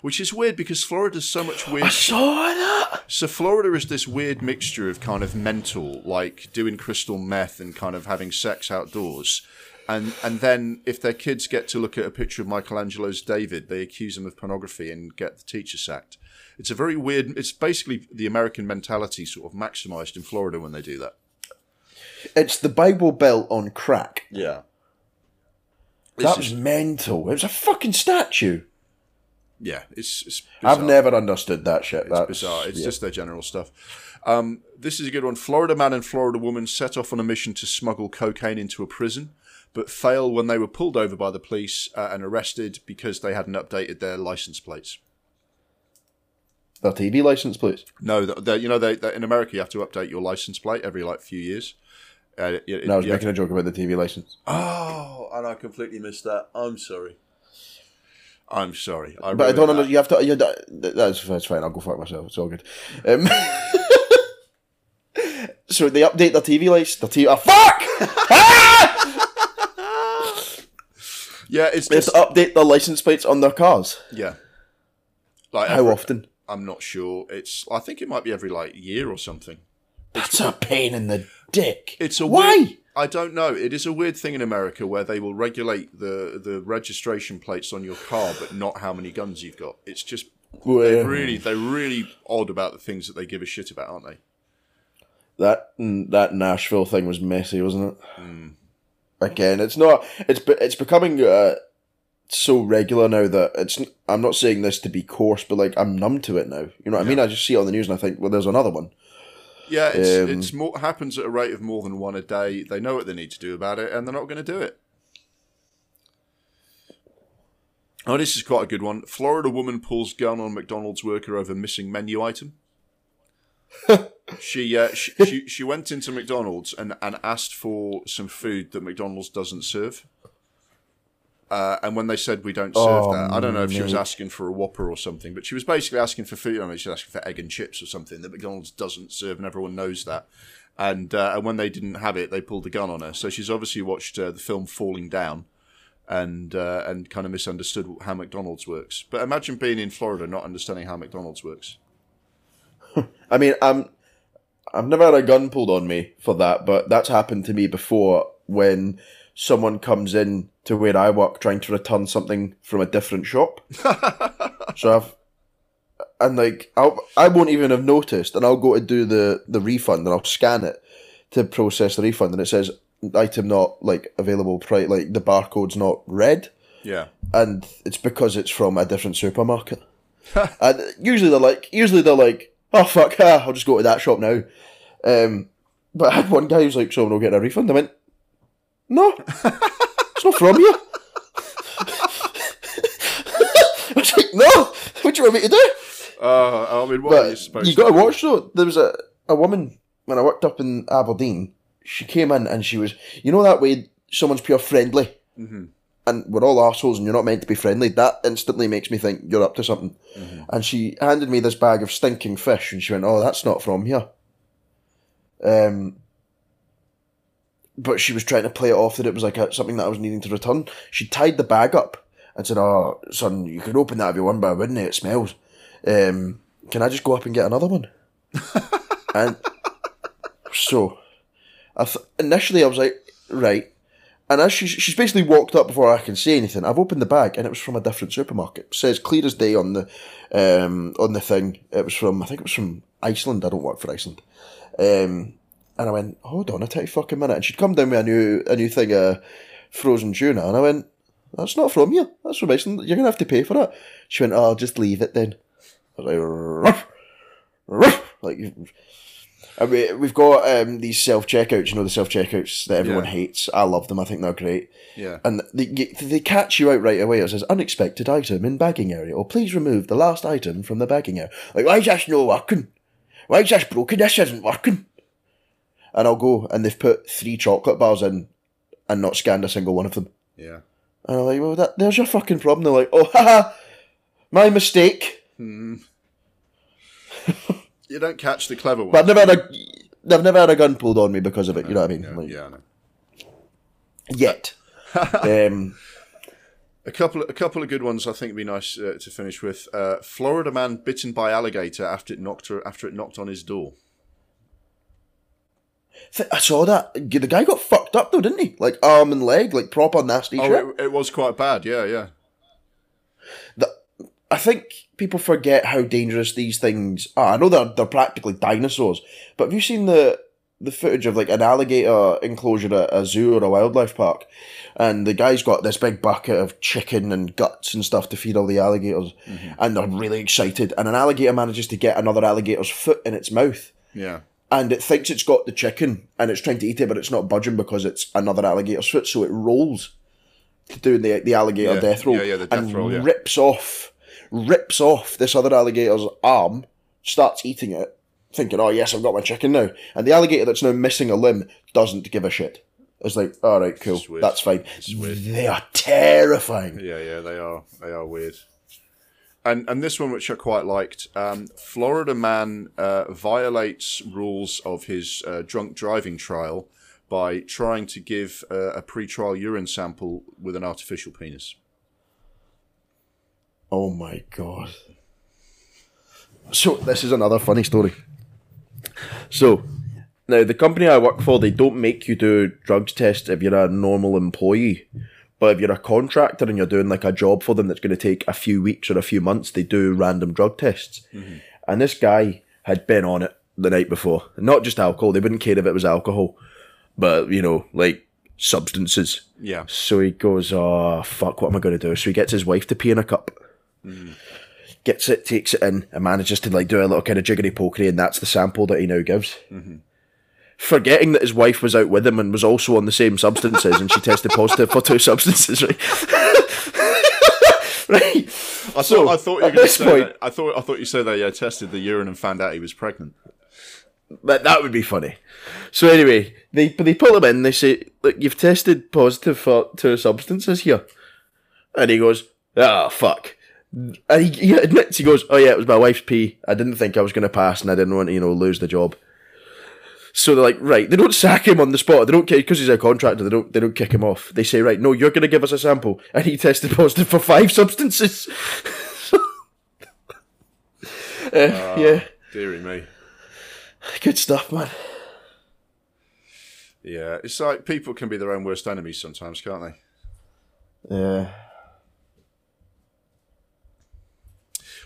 Which is weird because Florida's so much weird. Saw that. So Florida is this weird mixture of kind of mental, like doing crystal meth and kind of having sex outdoors. And and then if their kids get to look at a picture of Michelangelo's David, they accuse them of pornography and get the teacher sacked. It's a very weird. It's basically the American mentality sort of maximized in Florida when they do that. It's the Bible Belt on crack. Yeah. That was mental. It was a fucking statue. yeah, it's, it's I've never understood that shit. It's That's bizarre. It's yeah. just their general stuff. Um, this is a good one. Florida man and Florida woman set off on a mission to smuggle cocaine into a prison, but fail when they were pulled over by the police uh, and arrested because they hadn't updated their license plates. Their TV license, please. No, th- they- you know, they, in America, you have to update your license plate every like few years. Uh, it- No, I was have- making a joke about the TV license. Oh, and I completely missed that. I'm sorry. I'm sorry. I But I don't know. You have to. You, that- that's, that's fine. I'll go fuck myself. It's all good. Um, so they update their TV license. The TV. Oh, fuck! Yeah, it's They have just to update their license plates on their cars. yeah. Like How every- often? I'm not sure. It's I think it might be every like year or something. That's a pain in the dick. It's a why? Weird, I don't know. It is a weird thing in America where they will regulate the the registration plates on your car, but not how many guns you've got. It's just Well, really they're really odd about the things that they give a shit about, aren't they? That mm, that Nashville thing was messy, wasn't it? Hmm. Again, it's not. It's it's becoming uh, so regular now that it's. I'm not saying this to be coarse, but like I'm numb to it now. You know what I mean? I just see it on the news and I think, well, there's another one. Yeah, it's Um, it's more happens at a rate of more than one a day. They know what they need to do about it, and they're not going to do it. Oh, this is quite a good one. Florida woman pulls gun on McDonald's worker over missing menu item. she, uh, she she she went into McDonald's and, and asked for some food that McDonald's doesn't serve. Uh, and when they said we don't serve Oh, that, I don't know if she was asking for a Whopper or something, but she was basically asking for food. I mean, she was asking for egg and chips or something that McDonald's doesn't serve, and everyone knows that. And uh, and when they didn't have it, they pulled the gun on her. So she's obviously watched uh, the film Falling Down, and uh, and kind of misunderstood how McDonald's works. But imagine being in Florida not understanding how McDonald's works. I mean, I'm. I've never had a gun pulled on me for that, but that's happened to me before when someone comes in to where I work trying to return something from a different shop. so I've and like I'll, I won't even have noticed, and I'll go to do the the refund, and I'll scan it to process the refund, and it says item not like available price, like the barcode's not red, Yeah. and it's because it's from a different supermarket. and usually they're like, usually they're like, oh fuck, ah, I'll just go to that shop now. Um, but I had one guy who's like, so we'll get a refund. I went, no, it's not from you. I was like, no, what do you want me to do? Uh, I mean, what are you supposed you got to do? watch though. There was a, a woman when I worked up in Aberdeen. She came in and she was, you know, that way someone's pure friendly, Mm-hmm. and we're all assholes, and you're not meant to be friendly. That instantly makes me think you're up to something. Mm-hmm. And she handed me this bag of stinking fish, and she went, "Oh, that's not from here." Um, but she was trying to play it off that it was like a, something that I was needing to return. She tied the bag up and said, "Oh, son, you could open that if you want, but I wouldn't. It smells. Um, can I just go up and get another one?" and so, I th- initially I was like, "Right." And as she, she's basically walked up before I can say anything, I've opened the bag and it was from a different supermarket. It says clear as day on the um, on the thing. It was from I think it was from Iceland. I don't work for Iceland. Um, and I went, hold on a tiny fucking minute. And she'd come down with a new a new thing of frozen tuna, and I went, that's not from you. That's from Iceland. You're gonna have to pay for that. She went, oh, I'll just leave it then. I was like, ruff, ruff, like I mean, we've got um, these self checkouts. You know the self checkouts that everyone Yeah. hates. I love them. I think they're great. Yeah. And they, they catch you out right away. It says unexpected item in bagging area, or please remove the last item from the bagging area. Like, why is this not working? Why is this broken? This isn't working. And I'll go, and they've put three chocolate bars in, and not scanned a single one of them. Yeah. And I'm like, well, that, there's your fucking problem. They're like, oh, haha, my mistake. You don't catch the clever ones. But I've never had a, I've never had a gun pulled on me because of it. You know what I mean? yeah, Like, yeah, I know. Yet. um, A couple, a couple of good ones. I think would be nice uh, to finish with. Uh, Florida man bitten by alligator after it knocked her, after it knocked on his door. I saw that. The guy got fucked up though, didn't he? Like arm and leg, like proper nasty oh, shit. Oh, it, it was quite bad. Yeah, yeah. The- I think people forget how dangerous these things are. I know they're they're practically dinosaurs, but have you seen the the footage of like an alligator enclosure at a zoo or a wildlife park? And the guy's got this big bucket of chicken and guts and stuff to feed all the alligators, mm-hmm. and they're really excited. And an alligator manages to get another alligator's foot in its mouth, Yeah. And it thinks it's got the chicken and it's trying to eat it, but it's not budging because it's another alligator's foot, so it rolls to do the the alligator Yeah, death roll yeah, yeah, the death and roll, yeah. rips off rips off this other alligator's arm, starts eating it, thinking, "Oh yes, I've got my chicken now." And the alligator that's now missing a limb doesn't give a shit. It's like, all right, cool, weird. that's fine. Weird. They are terrifying. Yeah, yeah, they are. They are weird. And and this one, which I quite liked, um, Florida man uh, violates rules of his uh, drunk driving trial by trying to give uh, a pre-trial urine sample with an artificial penis. Oh my god. So this is another funny story. So now the company I work for, they don't make you do drugs tests if you're a normal employee. But if you're a contractor and you're doing like a job for them that's going to take a few weeks or a few months, they do random drug tests. Mm-hmm. And this guy had been on it the night before. Not just alcohol, they wouldn't care if it was alcohol, but you know, like substances. Yeah. So he goes, oh, fuck, what am I going to do? So he gets his wife to pee in a cup. Mm-hmm. Gets it, takes it in, and manages to like do a little kind of jiggery pokery, and that's the sample that he now gives. Mm-hmm. Forgetting that his wife was out with him and was also on the same substances, and she tested positive for two substances, right? right. I So, thought I thought you were at going to this say point- that. I thought I thought you said that yeah tested the urine and found out he was pregnant. But that would be funny. So anyway, they they pull him in. They say, "Look, you've tested positive for two substances here," and he goes, "Ah, fuck." And he, he admits, he goes, "Oh yeah, it was my wife's pee. I didn't think I was going to pass, and I didn't want to, you know, lose the job." So they're like, right, they don't sack him on the spot. They don't care because he's a contractor. They don't they don't kick him off. They say, right, no, you're going to give us a sample, and he tested positive for five substances. Uh, yeah, Deary me. good stuff, man. Yeah, it's like people can be their own worst enemies sometimes, can't they? Yeah.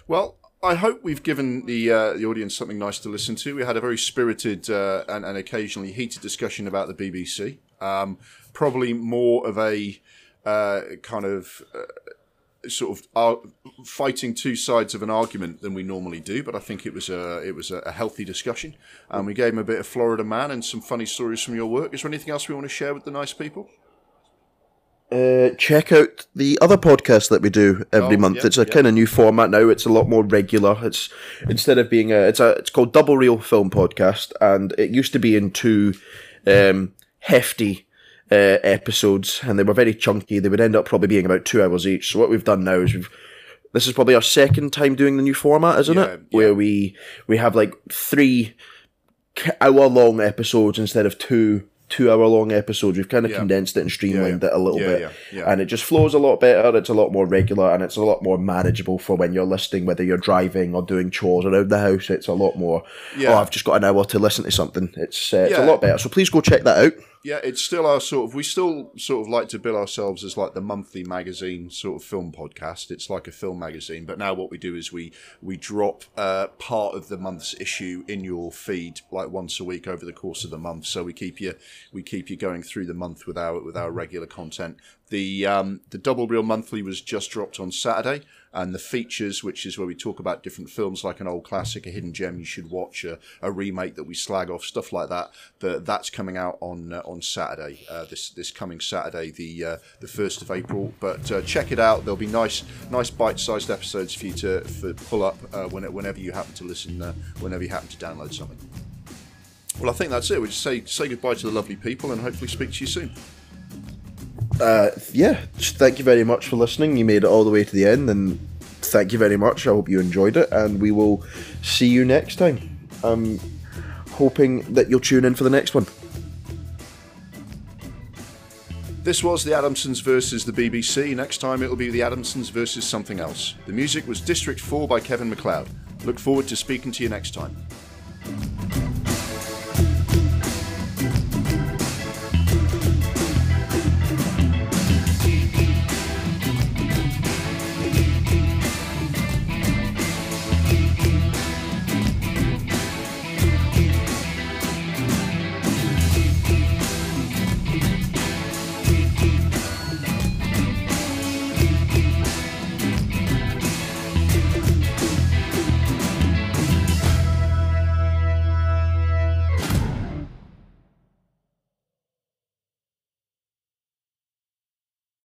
Well, I hope we've given the uh, the audience something nice to listen to. We had a very spirited uh, and, and occasionally heated discussion about the BBC. Um, probably more of a uh, kind of uh, sort of ar- fighting two sides of an argument than we normally do, but I think it was a it was a, healthy discussion. And we gave him a bit of Florida Man and some funny stories from your work. Is there anything else we want to share with the nice people? Uh, check out the other podcast that we do every Oh, month. yeah, it's a yeah. kind of new format now. It's a lot more regular. It's instead of being a, it's a, it's called Double Reel Film Podcast, and it used to be in two um, hefty uh, episodes, and they were very chunky. They would end up probably being about two hours each. So what we've done now is we've this is probably our second time doing the new format, isn't Yeah, it? yeah. Where we we have like three hour long episodes instead of two two hour long episodes. We've kind of Yeah. condensed it and streamlined yeah. it a little Yeah, bit, yeah, yeah. and it just flows a lot better. It's a lot more regular and it's a lot more manageable for when you're listening, whether you're driving or doing chores around the house. It's a lot more. Yeah. Oh, I've just got an hour to listen to something. It's uh, it's a lot better. So please go check that out. Yeah, it's still our sort of. We still sort of like to bill ourselves as like the monthly magazine sort of film podcast. It's like a film magazine, but now what we do is we we drop uh, part of the month's issue in your feed like once a week over the course of the month. So we keep you we keep you going through the month with our with our regular content. The um, the double reel monthly was just dropped on Saturday. And the features, which is where we talk about different films like an old classic, a hidden gem you should watch, a, a remake that we slag off, stuff like that. The, that's coming out on uh, on Saturday, uh, this this coming Saturday, the uh, the first of April. But uh, check it out. There'll be nice nice bite sized episodes for you to for pull up uh, when, whenever you happen to listen, uh, whenever you happen to download something. Well, I think that's it. We just say say goodbye to the lovely people and hopefully speak to you soon. Uh, yeah, thank you very much for listening. You made it all the way to the end, and thank you very much. I hope you enjoyed it, and we will see you next time. I'm hoping that you'll tune in for the next one. This was the Adamsons versus the BBC. Next time it'll be the Adamsons versus something else. The music was District 4 by Kevin MacLeod. Look forward to speaking to you next time.